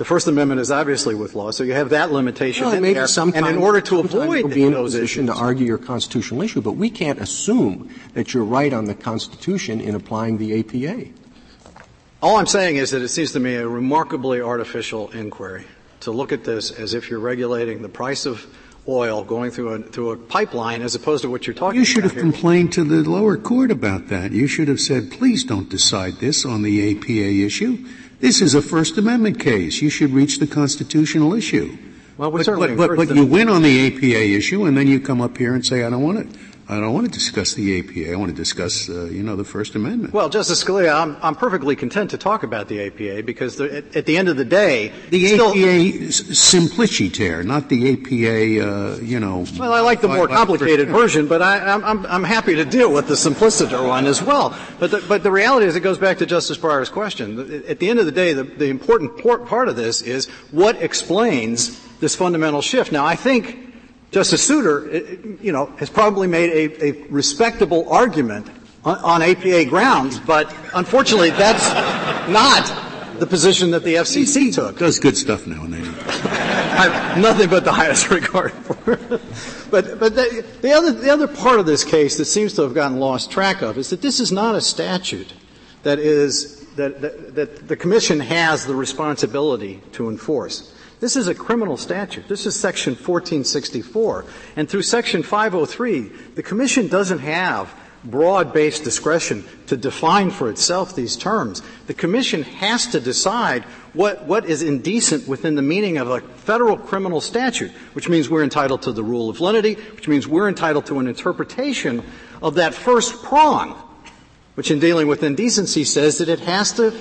the First Amendment is obviously with law, so you have that limitation well, in maybe there. Sometime, and in order to avoid you'll be in those issues, to argue your constitutional issue, but we can't assume that you're right on the Constitution in applying the APA. All I'm saying is that it seems to me a remarkably artificial inquiry to look at this as if you're regulating the price of oil going through a, through a pipeline as opposed to what you're talking about. you should have here. complained to the lower court about that. You should have said, please don't decide this on the APA issue. This is a First Amendment case. You should reach the constitutional issue. Well, we but, certainly but, but, but you win on the APA issue, and then you come up here and say, I don't want it. I don't want to discuss the APA. I want to discuss, uh, you know, the First Amendment. Well, Justice Scalia, I'm, I'm perfectly content to talk about the APA because the, at, at, the end of the day, the APA simpliciter, not the APA, uh, you know. Well, I like the more complicated version, but I, am I'm, I'm happy to deal with the simpliciter one as well. But the, but the reality is, it goes back to Justice Breyer's question. At the end of the day, the, the important part of this is what explains this fundamental shift. Now, I think Justice Souter, uh, you know, has probably made a, a respectable argument on, on, APA grounds, but unfortunately, that's not the position that the FCC took. Does good stuff now and then. I have nothing but the highest regard for. but but the, the other the other part of this case that seems to have gotten lost track of is that this is not a statute that is that, that, that the commission has the responsibility to enforce. This is a criminal statute. This is section 1464. And through section 503, the commission doesn't have broad-based discretion to define for itself these terms. The commission has to decide what, what is indecent within the meaning of a federal criminal statute, which means we're entitled to the rule of lenity, which means we're entitled to an interpretation of that first prong, which in dealing with indecency says that it has to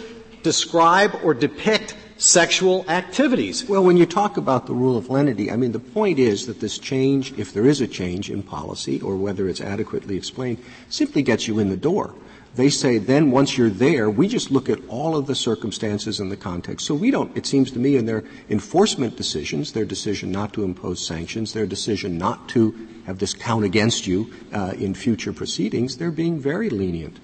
describe or depict sexual activities. Well, when you talk about the rule of lenity, I mean, the point is that this change, if there is a change in policy or whether it's adequately explained, simply gets you in the door. They say then once you're there, we just look at all of the circumstances and the context. So we don't, it seems to me in their enforcement decisions, their decision not to impose sanctions, their decision not to have this count against you uh, in future proceedings, they're being very lenient.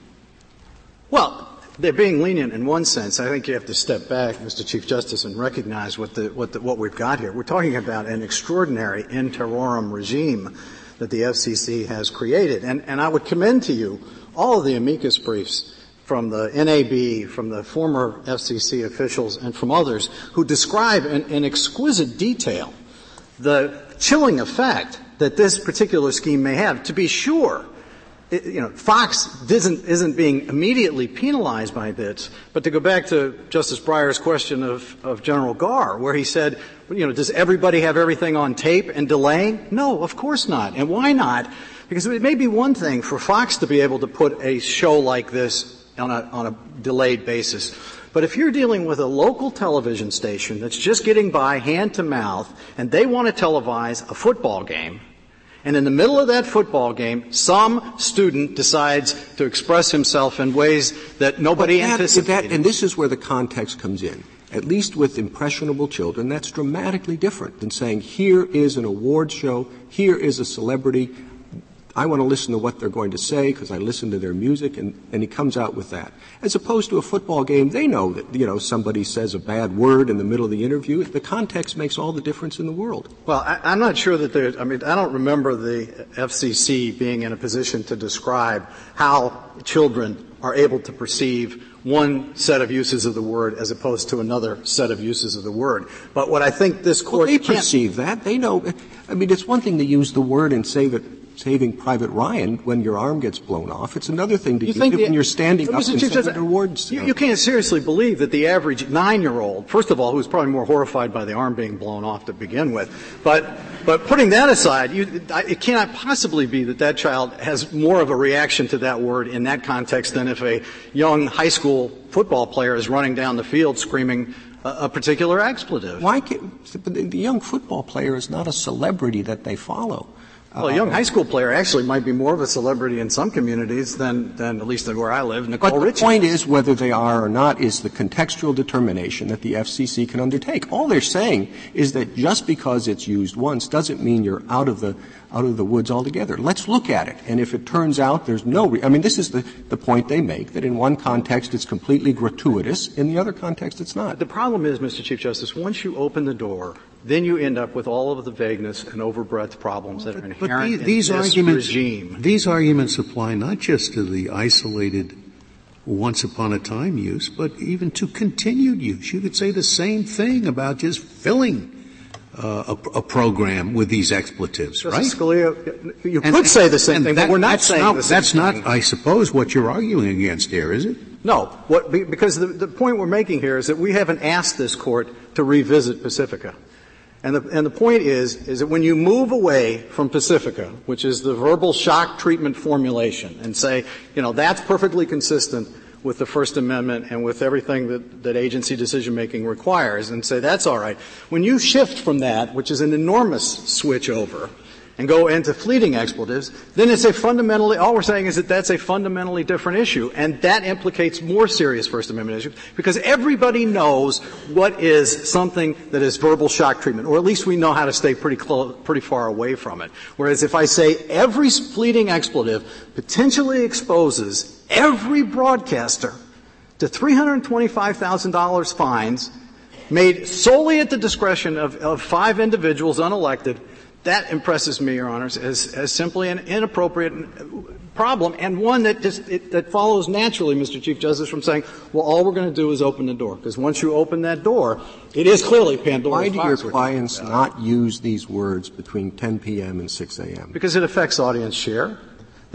Well, they're being lenient in one sense. I think you have to step back, Mr. Chief Justice, and recognize what, the, what, the, what we've got here. We're talking about an extraordinary in terrorem regime that the FCC has created. And, and I would commend to you all of the amicus briefs from the NAB, from the former FCC officials, and from others who describe in, in exquisite detail the chilling effect that this particular scheme may have. To be sure, you know, Fox isn't, being immediately penalized by this, but to go back to Justice Breyer's question of, of General Garre, where he said, you know, does everybody have everything on tape and delaying? No, of course not. And why not? Because it may be one thing for Fox to be able to put a show like this on a, on a delayed basis. But if you're dealing with a local television station that's just getting by hand to mouth and they want to televise a football game, and in the middle of that football game, some student decides to express himself in ways that nobody that, anticipated. That, and this is where the context comes in. At least with impressionable children, that's dramatically different than saying, here is an award show, here is a celebrity, I want to listen to what they're going to say because I listen to their music, and, and he comes out with that. As opposed to a football game, they know that, you know, somebody says a bad word in the middle of the interview. The context makes all the difference in the world. Well, I, am not sure that there's, I mean, I don't remember the FCC being in a position to describe how children are able to perceive one set of uses of the word as opposed to another set of uses of the word. But what I think this court well, they perceive that. They know. I mean, it's one thing to use the word and say that saving Private Ryan when your arm gets blown off. It's another thing to you use it when you're standing up and saying awards. You, you can't seriously believe that the average nine-year-old, first of all, who's probably more horrified by the arm being blown off to begin with, but but putting that aside, you, it cannot possibly be that that child has more of a reaction to that word in that context than if a young high school football player is running down the field screaming a, particular expletive. Why can, the young football player is not a celebrity that they follow. Well, a young high school player actually might be more of a celebrity in some communities than, than at least where I live. Nicole but Richie. the point is whether they are or not is the contextual determination that the FCC can undertake. All they're saying is that just because it's used once doesn't mean you're out of the out of the woods altogether. Let's look at it. And if it turns out there's no, re- I mean, this is the, the point they make that in one context it's completely gratuitous, in the other context it's not. The problem is, Mr. Chief Justice, once you open the door then you end up with all of the vagueness and overbreadth problems that are inherent but these, in this arguments, regime. These arguments apply not just to the isolated once upon a time use, but even to continued use. You could say the same thing about just filling uh, a, a, program with these expletives, Justice right? Scalia, you and, could say the same thing, that, but we're not saying not, the same That's thing. not, I suppose, what you're arguing against here, is it? No, what, because the, the point we're making here is that we haven't asked this court to revisit Pacifica. And the, and the point is, is that when you move away from Pacifica, which is the verbal shock treatment formulation, and say, you know, that's perfectly consistent with the First Amendment and with everything that, that agency decision making requires, and say that's all right. When you shift from that, which is an enormous switch over, and go into fleeting expletives, then it's a fundamentally, all we're saying is that that's a fundamentally different issue. And that implicates more serious First Amendment issues because everybody knows what is something that is verbal shock treatment, or at least we know how to stay pretty close, pretty far away from it. Whereas if I say every fleeting expletive potentially exposes every broadcaster to $325,000 fines made solely at the discretion of, of five individuals unelected that impresses me, Your Honors, as, as simply an inappropriate problem and one that just it, that follows naturally, Mr. Chief Justice, from saying, well, all we're going to do is open the door. Because once you open that door, it is clearly Pandora's box. Why do your clients not use these words between 10 p.m. and 6 a.m.? Because it affects audience share.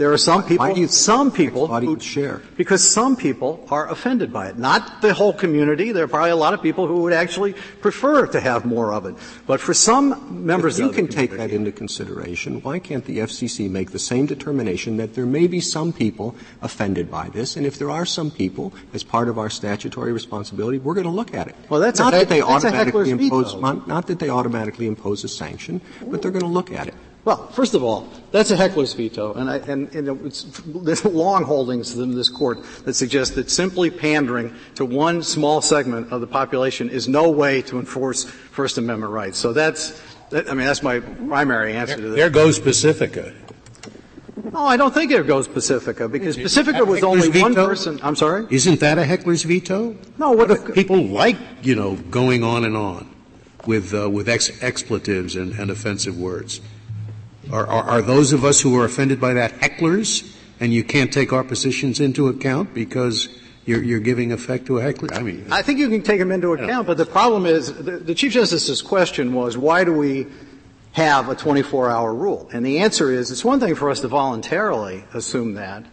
There are some people, some people who share because some people are offended by it. Not the whole community. There are probably a lot of people who would actually prefer to have more of it. But for some members, if you can take that into consideration. Why can't the FCC make the same determination that there may be some people offended by this, and if there are some people, as part of our statutory responsibility, we're going to look at it. Well, that's not a, that they automatically impose not, not that they automatically impose a sanction, but they're going to look at it. Well, first of all, that's a heckler's veto, and, I, and, and there's long holdings in this court that suggest that simply pandering to one small segment of the population is no way to enforce First Amendment rights. So that's, that, I mean, that's my primary answer there, to this. There goes Pacifica. No, I don't think there goes Pacifica because Pacifica was only veto? one person. I'm sorry. Isn't that a heckler's veto? No, what if people like you know going on and on with uh, with ex- expletives and, and offensive words? Are, are, are, those of us who are offended by that hecklers, and you can't take our positions into account because you're, you're giving effect to a heckler? I mean, I think you can take them into account, but the problem is the, the Chief Justice's question was why do we have a 24-hour rule? And the answer is it's one thing for us to voluntarily assume that.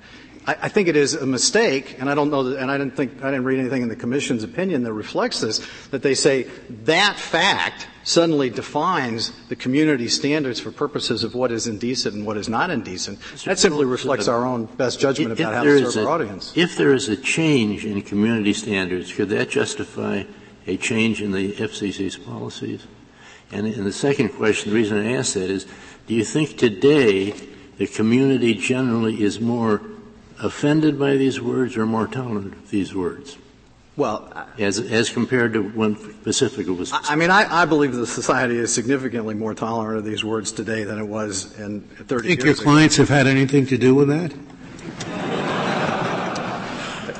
I, I think it is a mistake, and I don't know that, and I didn't think I didn't read anything in the Commission's opinion that reflects this. That they say that fact suddenly defines the community standards for purposes of what is indecent and what is not indecent. That simply reflects uh, our own best judgment if about how to serve a, our audience. If there is a change in community standards, could that justify a change in the FCC's policies? And, and the second question, the reason I ask that is, do you think today the community generally is more offended by these words or more tolerant of these words? Well, as as compared to when Pacifica was. I mean, I, I, believe the society is significantly more tolerant of these words today than it was in 30 Think years your ago. clients have had anything to do with that?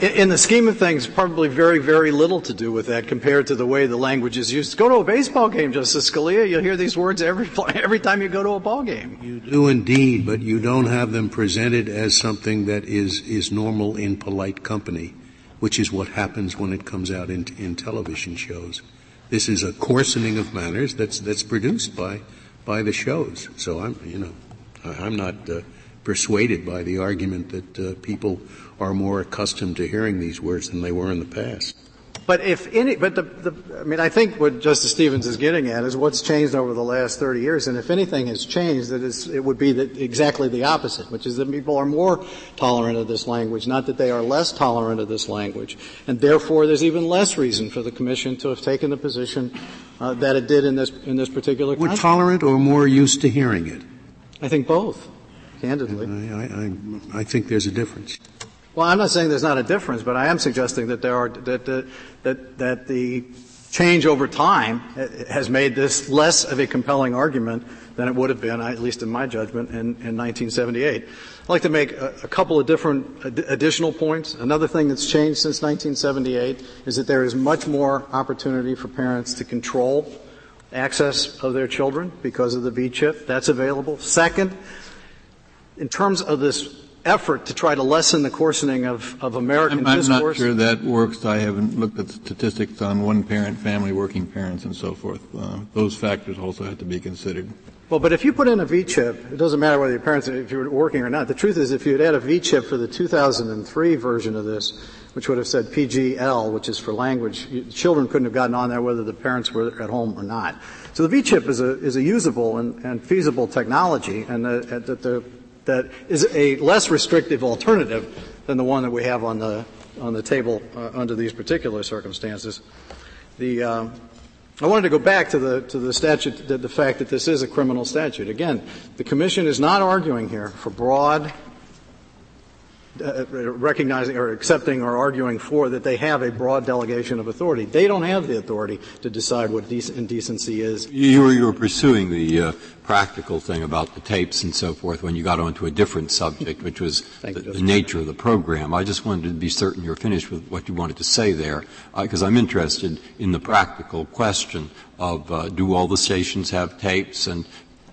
In, in the scheme of things, probably very, very little to do with that compared to the way the language is used. Go to a baseball game, Justice Scalia. You'll hear these words every every time you go to a ball game. You do indeed, but you don't have them presented as something that is is normal in polite company which is what happens when it comes out in, in television shows. This is a coarsening of manners that's that's produced by by the shows. So I'm you know I'm not uh, persuaded by the argument that uh, people are more accustomed to hearing these words than they were in the past. But if any, but the, the, I mean, I think what Justice Stevens is getting at is what's changed over the last 30 years, and if anything has changed, that is, it would be that exactly the opposite, which is that people are more tolerant of this language, not that they are less tolerant of this language, and therefore there's even less reason for the Commission to have taken the position uh, that it did in this in this particular. We're tolerant or more used to hearing it. I think both, candidly. I, I, I think there's a difference. Well, I'm not saying there's not a difference, but I am suggesting that there are that that that, that the change over time has made this less of a compelling argument than it would have been, at least in my judgment, in, in 1978. I'd like to make a, a couple of different ad- additional points. Another thing that's changed since 1978 is that there is much more opportunity for parents to control access of their children because of the V chip. That's available. Second, in terms of this effort to try to lessen the coarsening of, of American I'm, I'm not sure that works. I haven't looked at the statistics on one parent family, working parents, and so forth. Uh, those factors also have to be considered. Well, but if you put in a V chip, it doesn't matter whether your parents, if you're working or not. The truth is, if you had had a V chip for the 2003 version of this, which would have said PGL, which is for language. Children couldn't have gotten on there whether the parents were at home or not. So the V-chip is a, is a usable and, and feasible technology, and that, the, that is a less restrictive alternative than the one that we have on the on the table uh, under these particular circumstances. The um, I wanted to go back to the to the statute, the, the fact that this is a criminal statute. Again, the commission is not arguing here for broad uh, recognizing or accepting or arguing for that they have a broad delegation of authority. They don't have the authority to decide what indecency is. You were, you were pursuing the uh, practical thing about the tapes and so forth when you got onto a different subject, which was the, the, nature of the program. I just wanted to be certain you're finished with what you wanted to say there, because uh, I'm interested in the practical question of uh, do all the stations have tapes and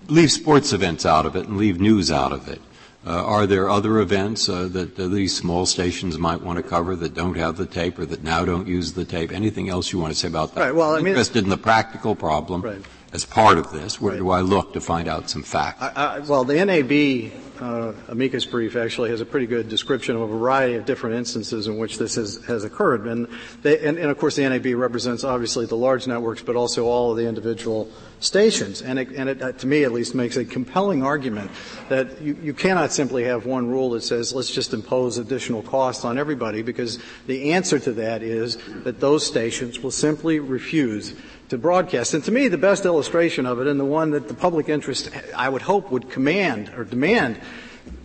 leave sports events out of it and leave news out of it. Uh, are there other events uh, that uh, these small stations might want to cover that don't have the tape or that now don't use the tape? Anything else you want to say about that? Right, well, I'm mean, interested in the practical problem right. as part of this. Where right. do I look to find out some facts? I, I, well, the NAB uh, amicus brief actually has a pretty good description of a variety of different instances in which this has, has occurred. And, they, and, and, of course the NAB represents obviously the large networks, but also all of the individual stations. And it, and it uh, to me at least, makes a compelling argument that you, you cannot simply have one rule that says let's just impose additional costs on everybody because the answer to that is that those stations will simply refuse to broadcast. And to me, the best illustration of it, and the one that the public interest, I would hope, would command or demand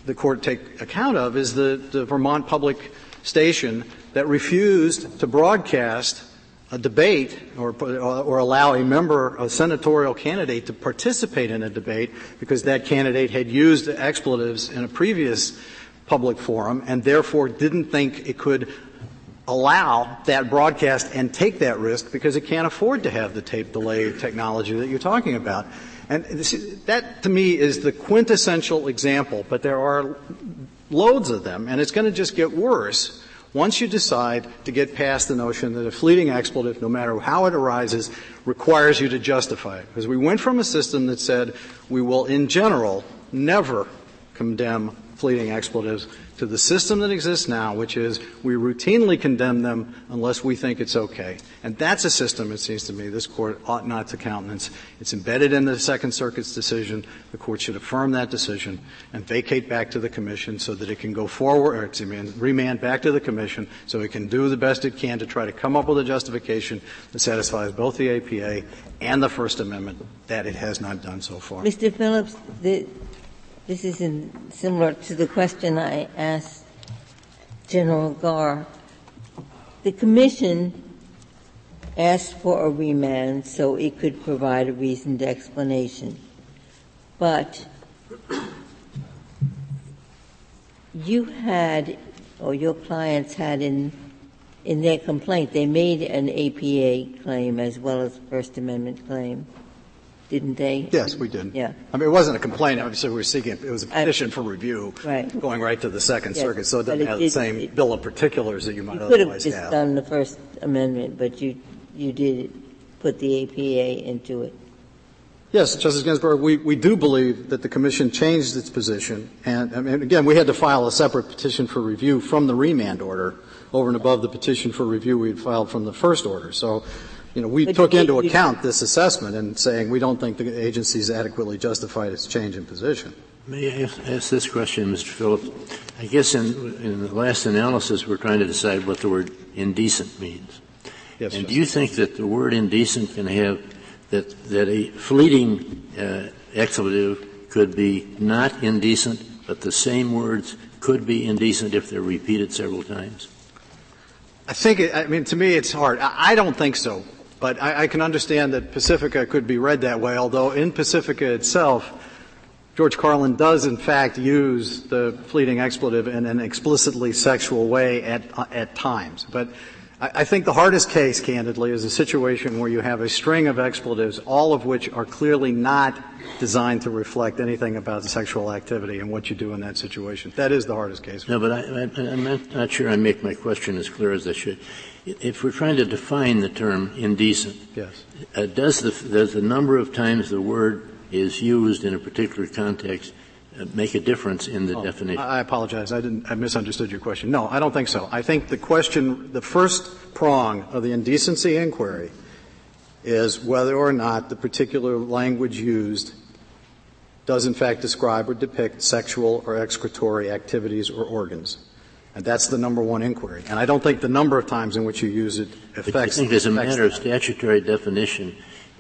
the court take account of, is the, the Vermont public station that refused to broadcast a debate or, or allow a member, a senatorial candidate to participate in a debate because that candidate had used expletives in a previous public forum and therefore didn't think it could allow that broadcast and take that risk because it can't afford to have the tape delay technology that you're talking about. And that to me is the quintessential example, but there are loads of them, and it's going to just get worse once you decide to get past the notion that a fleeting expletive, no matter how it arises, requires you to justify it. Because we went from a system that said we will, in general, never condemn fleeting expletives to the system that exists now, which is we routinely condemn them unless we think it's okay. And that's a system, it seems to me, this court ought not to countenance. It's embedded in the Second Circuit's decision. The court should affirm that decision and vacate back to the commission so that it can go forward, or excuse me, remand back to the commission so it can do the best it can to try to come up with a justification that satisfies both the APA and the First Amendment that it has not done so far. Mr. Phillips, the, this is similar to the question I asked General Garre. The Commission asked for a remand so it could provide a reasoned explanation. But you had, or your clients had in, in their complaint, they made an APA claim as well as First Amendment claim didn't they? Yes, we did. Yeah. I mean, it wasn't a complaint. Obviously, we were seeking, it was a petition for review. Right. Going right to the Second yes. Circuit, so it doesn't it, have the same it, bill of particulars that you might you otherwise could have just have. done the First Amendment, but you, you did put the APA into it. Yes, Justice Ginsburg, we, we do believe that the Commission changed its position. And, I mean, again, we had to file a separate petition for review from the remand order over and above the petition for review we had filed from the first order. So you know, we but took into account this assessment and saying we don't think the agency's adequately justified its change in position. May I ask, ask this question, Mr. Phillips? I guess in, in, the last analysis, we're trying to decide what the word indecent means. Yes, and do you think that the word indecent can have that that a fleeting uh, expletive could be not indecent, but the same words could be indecent if they're repeated several times? I think, it, I mean, to me, it's hard. I, I don't think so. But I, I can understand that Pacifica could be read that way, although in Pacifica itself, George Carlin does in fact use the fleeting expletive in an explicitly sexual way at, at times. But I, I think the hardest case, candidly, is a situation where you have a string of expletives, all of which are clearly not designed to reflect anything about sexual activity and what you do in that situation. That is the hardest case. No, but I, am not, not sure I make my question as clear as I should if we're trying to define the term indecent, yes. Uh, does, the, does the number of times the word is used in a particular context make a difference in the oh, definition? I apologize. I didn't. I misunderstood your question. No, I don't think so. I think the question, the first prong of the indecency inquiry, is whether or not the particular language used does in fact describe or depict sexual or excretory activities or organs. And that's the number one inquiry. And I don't think the number of times in which you use it affects. But I think as a matter of statutory definition,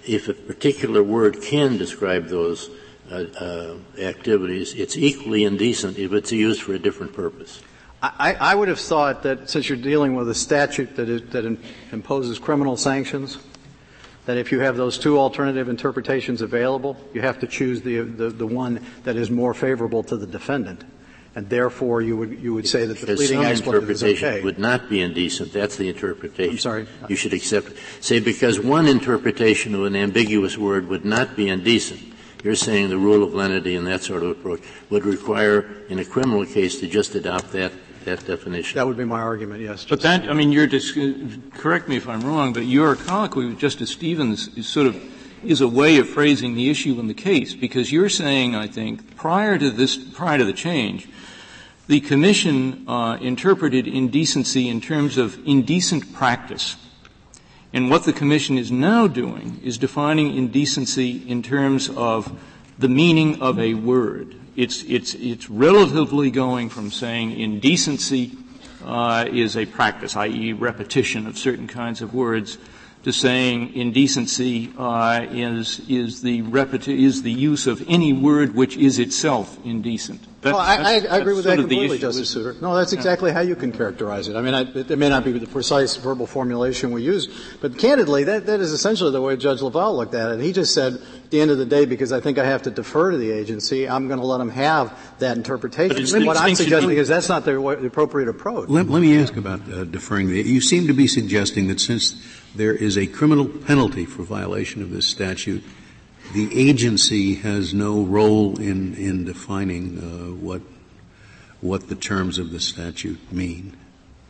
if a particular word can describe those uh, uh, activities, it's equally indecent if it's used for a different purpose. I, I would have thought that since you're dealing with a statute that, is, that imposes criminal sanctions, that if you have those two alternative interpretations available, you have to choose the, the, the one that is more favorable to the defendant. And therefore, you would, you would say that the because fleeting interpretation okay. would not be indecent. That's the interpretation. I'm sorry. You should accept. Say because one interpretation of an ambiguous word would not be indecent. You're saying the rule of lenity and that sort of approach would require, in a criminal case, to just adopt that that definition. That would be my argument, yes. But that, I mean, you're dis- correct me if I'm wrong, but your colloquy with Justice Stevens is sort of is a way of phrasing the issue in the case because you're saying, I think, prior to this, prior to the change, the Commission uh, interpreted indecency in terms of indecent practice. And what the Commission is now doing is defining indecency in terms of the meaning of a word. It's, it's, it's relatively going from saying indecency uh, is a practice, i.e., repetition of certain kinds of words, to saying indecency uh, is is the repeti- is the use of any word which is itself indecent. That, well, I, I, I agree with that completely, Justice Souter. No, that's exactly yeah. how you can characterize it. I mean, I, it, it, may not be the precise verbal formulation we use, but candidly, that, that is essentially the way Judge Leval looked at it. He just said, at the end of the day, because I think I have to defer to the agency, I'm going to let them have that interpretation. But what I'm suggesting is that's not the, the appropriate approach. Let, let, me ask about uh, deferring. The, you seem to be suggesting that since there is a criminal penalty for violation of this statute, the agency has no role in, in defining uh, what, what the terms of the statute mean.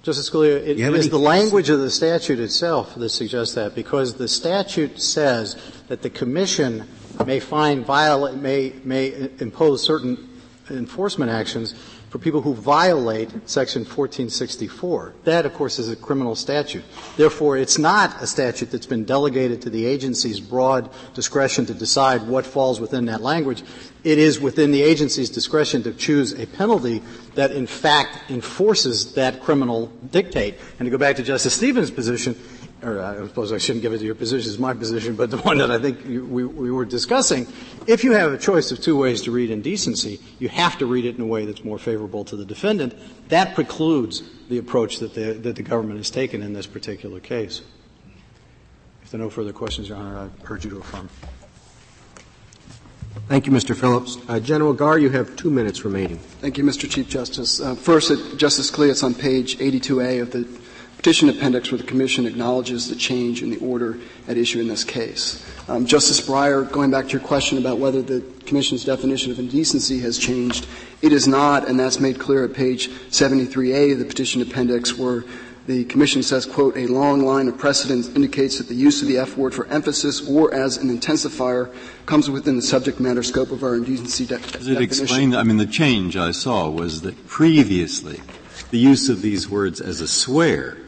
Justice Scalia, it is the language of the statute itself that suggests that, because the statute says that the Commission may find violate, may, may impose certain enforcement actions for people who violate Section 1464. That, of course, is a criminal statute. Therefore, it's not a statute that's been delegated to the agency's broad discretion to decide what falls within that language. It is within the agency's discretion to choose a penalty that, in fact, enforces that criminal dictate. And to go back to Justice Stevens' position, or I suppose I shouldn't give it to your position it's my position, but the one that I think you, we, we were discussing, if you have a choice of two ways to read indecency, you have to read it in a way that's more favorable to the defendant. That precludes the approach that the, that the government has taken in this particular case. If there are no further questions, Your Honor, I urge you to affirm. Thank you, Mr. Phillips. Uh, General Garre, you have two minutes remaining. Thank you, Mr. Chief Justice. Uh, first, Justice Scalia, it's on page 82A of the petition appendix where the Commission acknowledges the change in the order at issue in this case. Um, Justice Breyer, going back to your question about whether the Commission's definition of indecency has changed, it is not, and that's made clear at page 73A of the petition appendix where the Commission says, quote, a long line of precedent indicates that the use of the F word for emphasis or as an intensifier comes within the subject matter scope of our indecency de- Does it definition. explain, I mean, the change I saw was that previously the use of these words as a swear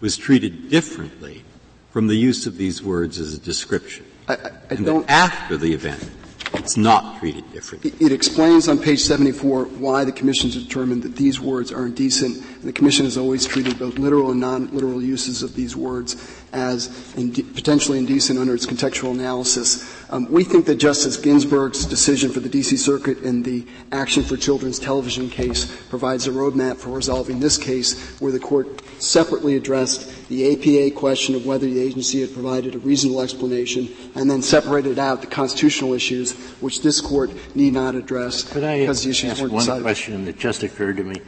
was treated differently from the use of these words as a description. I, I, I and that after the event, it's not treated differently. It, it explains on page 74 why the Commission has determined that these words are indecent. And the Commission has always treated both literal and non-literal uses of these words as inde- potentially indecent under its contextual analysis. Um, we think that Justice Ginsburg's decision for the D.C. Circuit in the Action for Children's Television case provides a roadmap for resolving this case, where the court separately addressed the APA question of whether the agency had provided a reasonable explanation, and then separated out the constitutional issues, which this court need not address Could I because the issues weren't one decided. question that just occurred to me?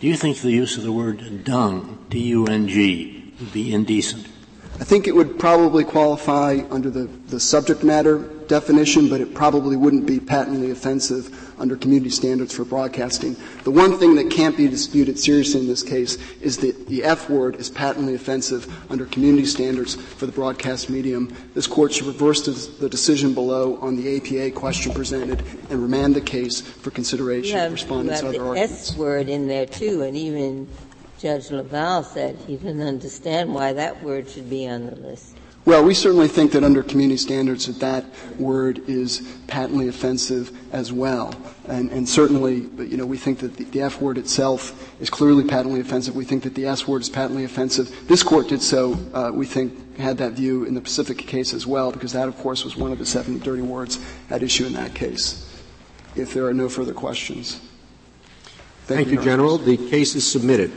Do you think the use of the word dung, D-U-N-G, would be indecent? I think it would probably qualify under the, the subject matter definition, but it probably wouldn't be patently offensive under community standards for broadcasting. The one thing that can't be disputed seriously in this case is that the F word is patently offensive under community standards for the broadcast medium. This court should reverse the decision below on the APA question presented and remand the case for consideration of respondents' other the arguments. S word in there too, and even Judge Leval said he didn't understand why that word should be on the list. Well, we certainly think that under community standards that that word is patently offensive as well. And, and certainly, you know, we think that the, the, F word itself is clearly patently offensive. We think that the S word is patently offensive. This court did so, uh, we think, had that view in the Pacific case as well, because that, of course, was one of the seven dirty words at issue in that case. If there are no further questions. Thank, Thank you, General. The case is submitted.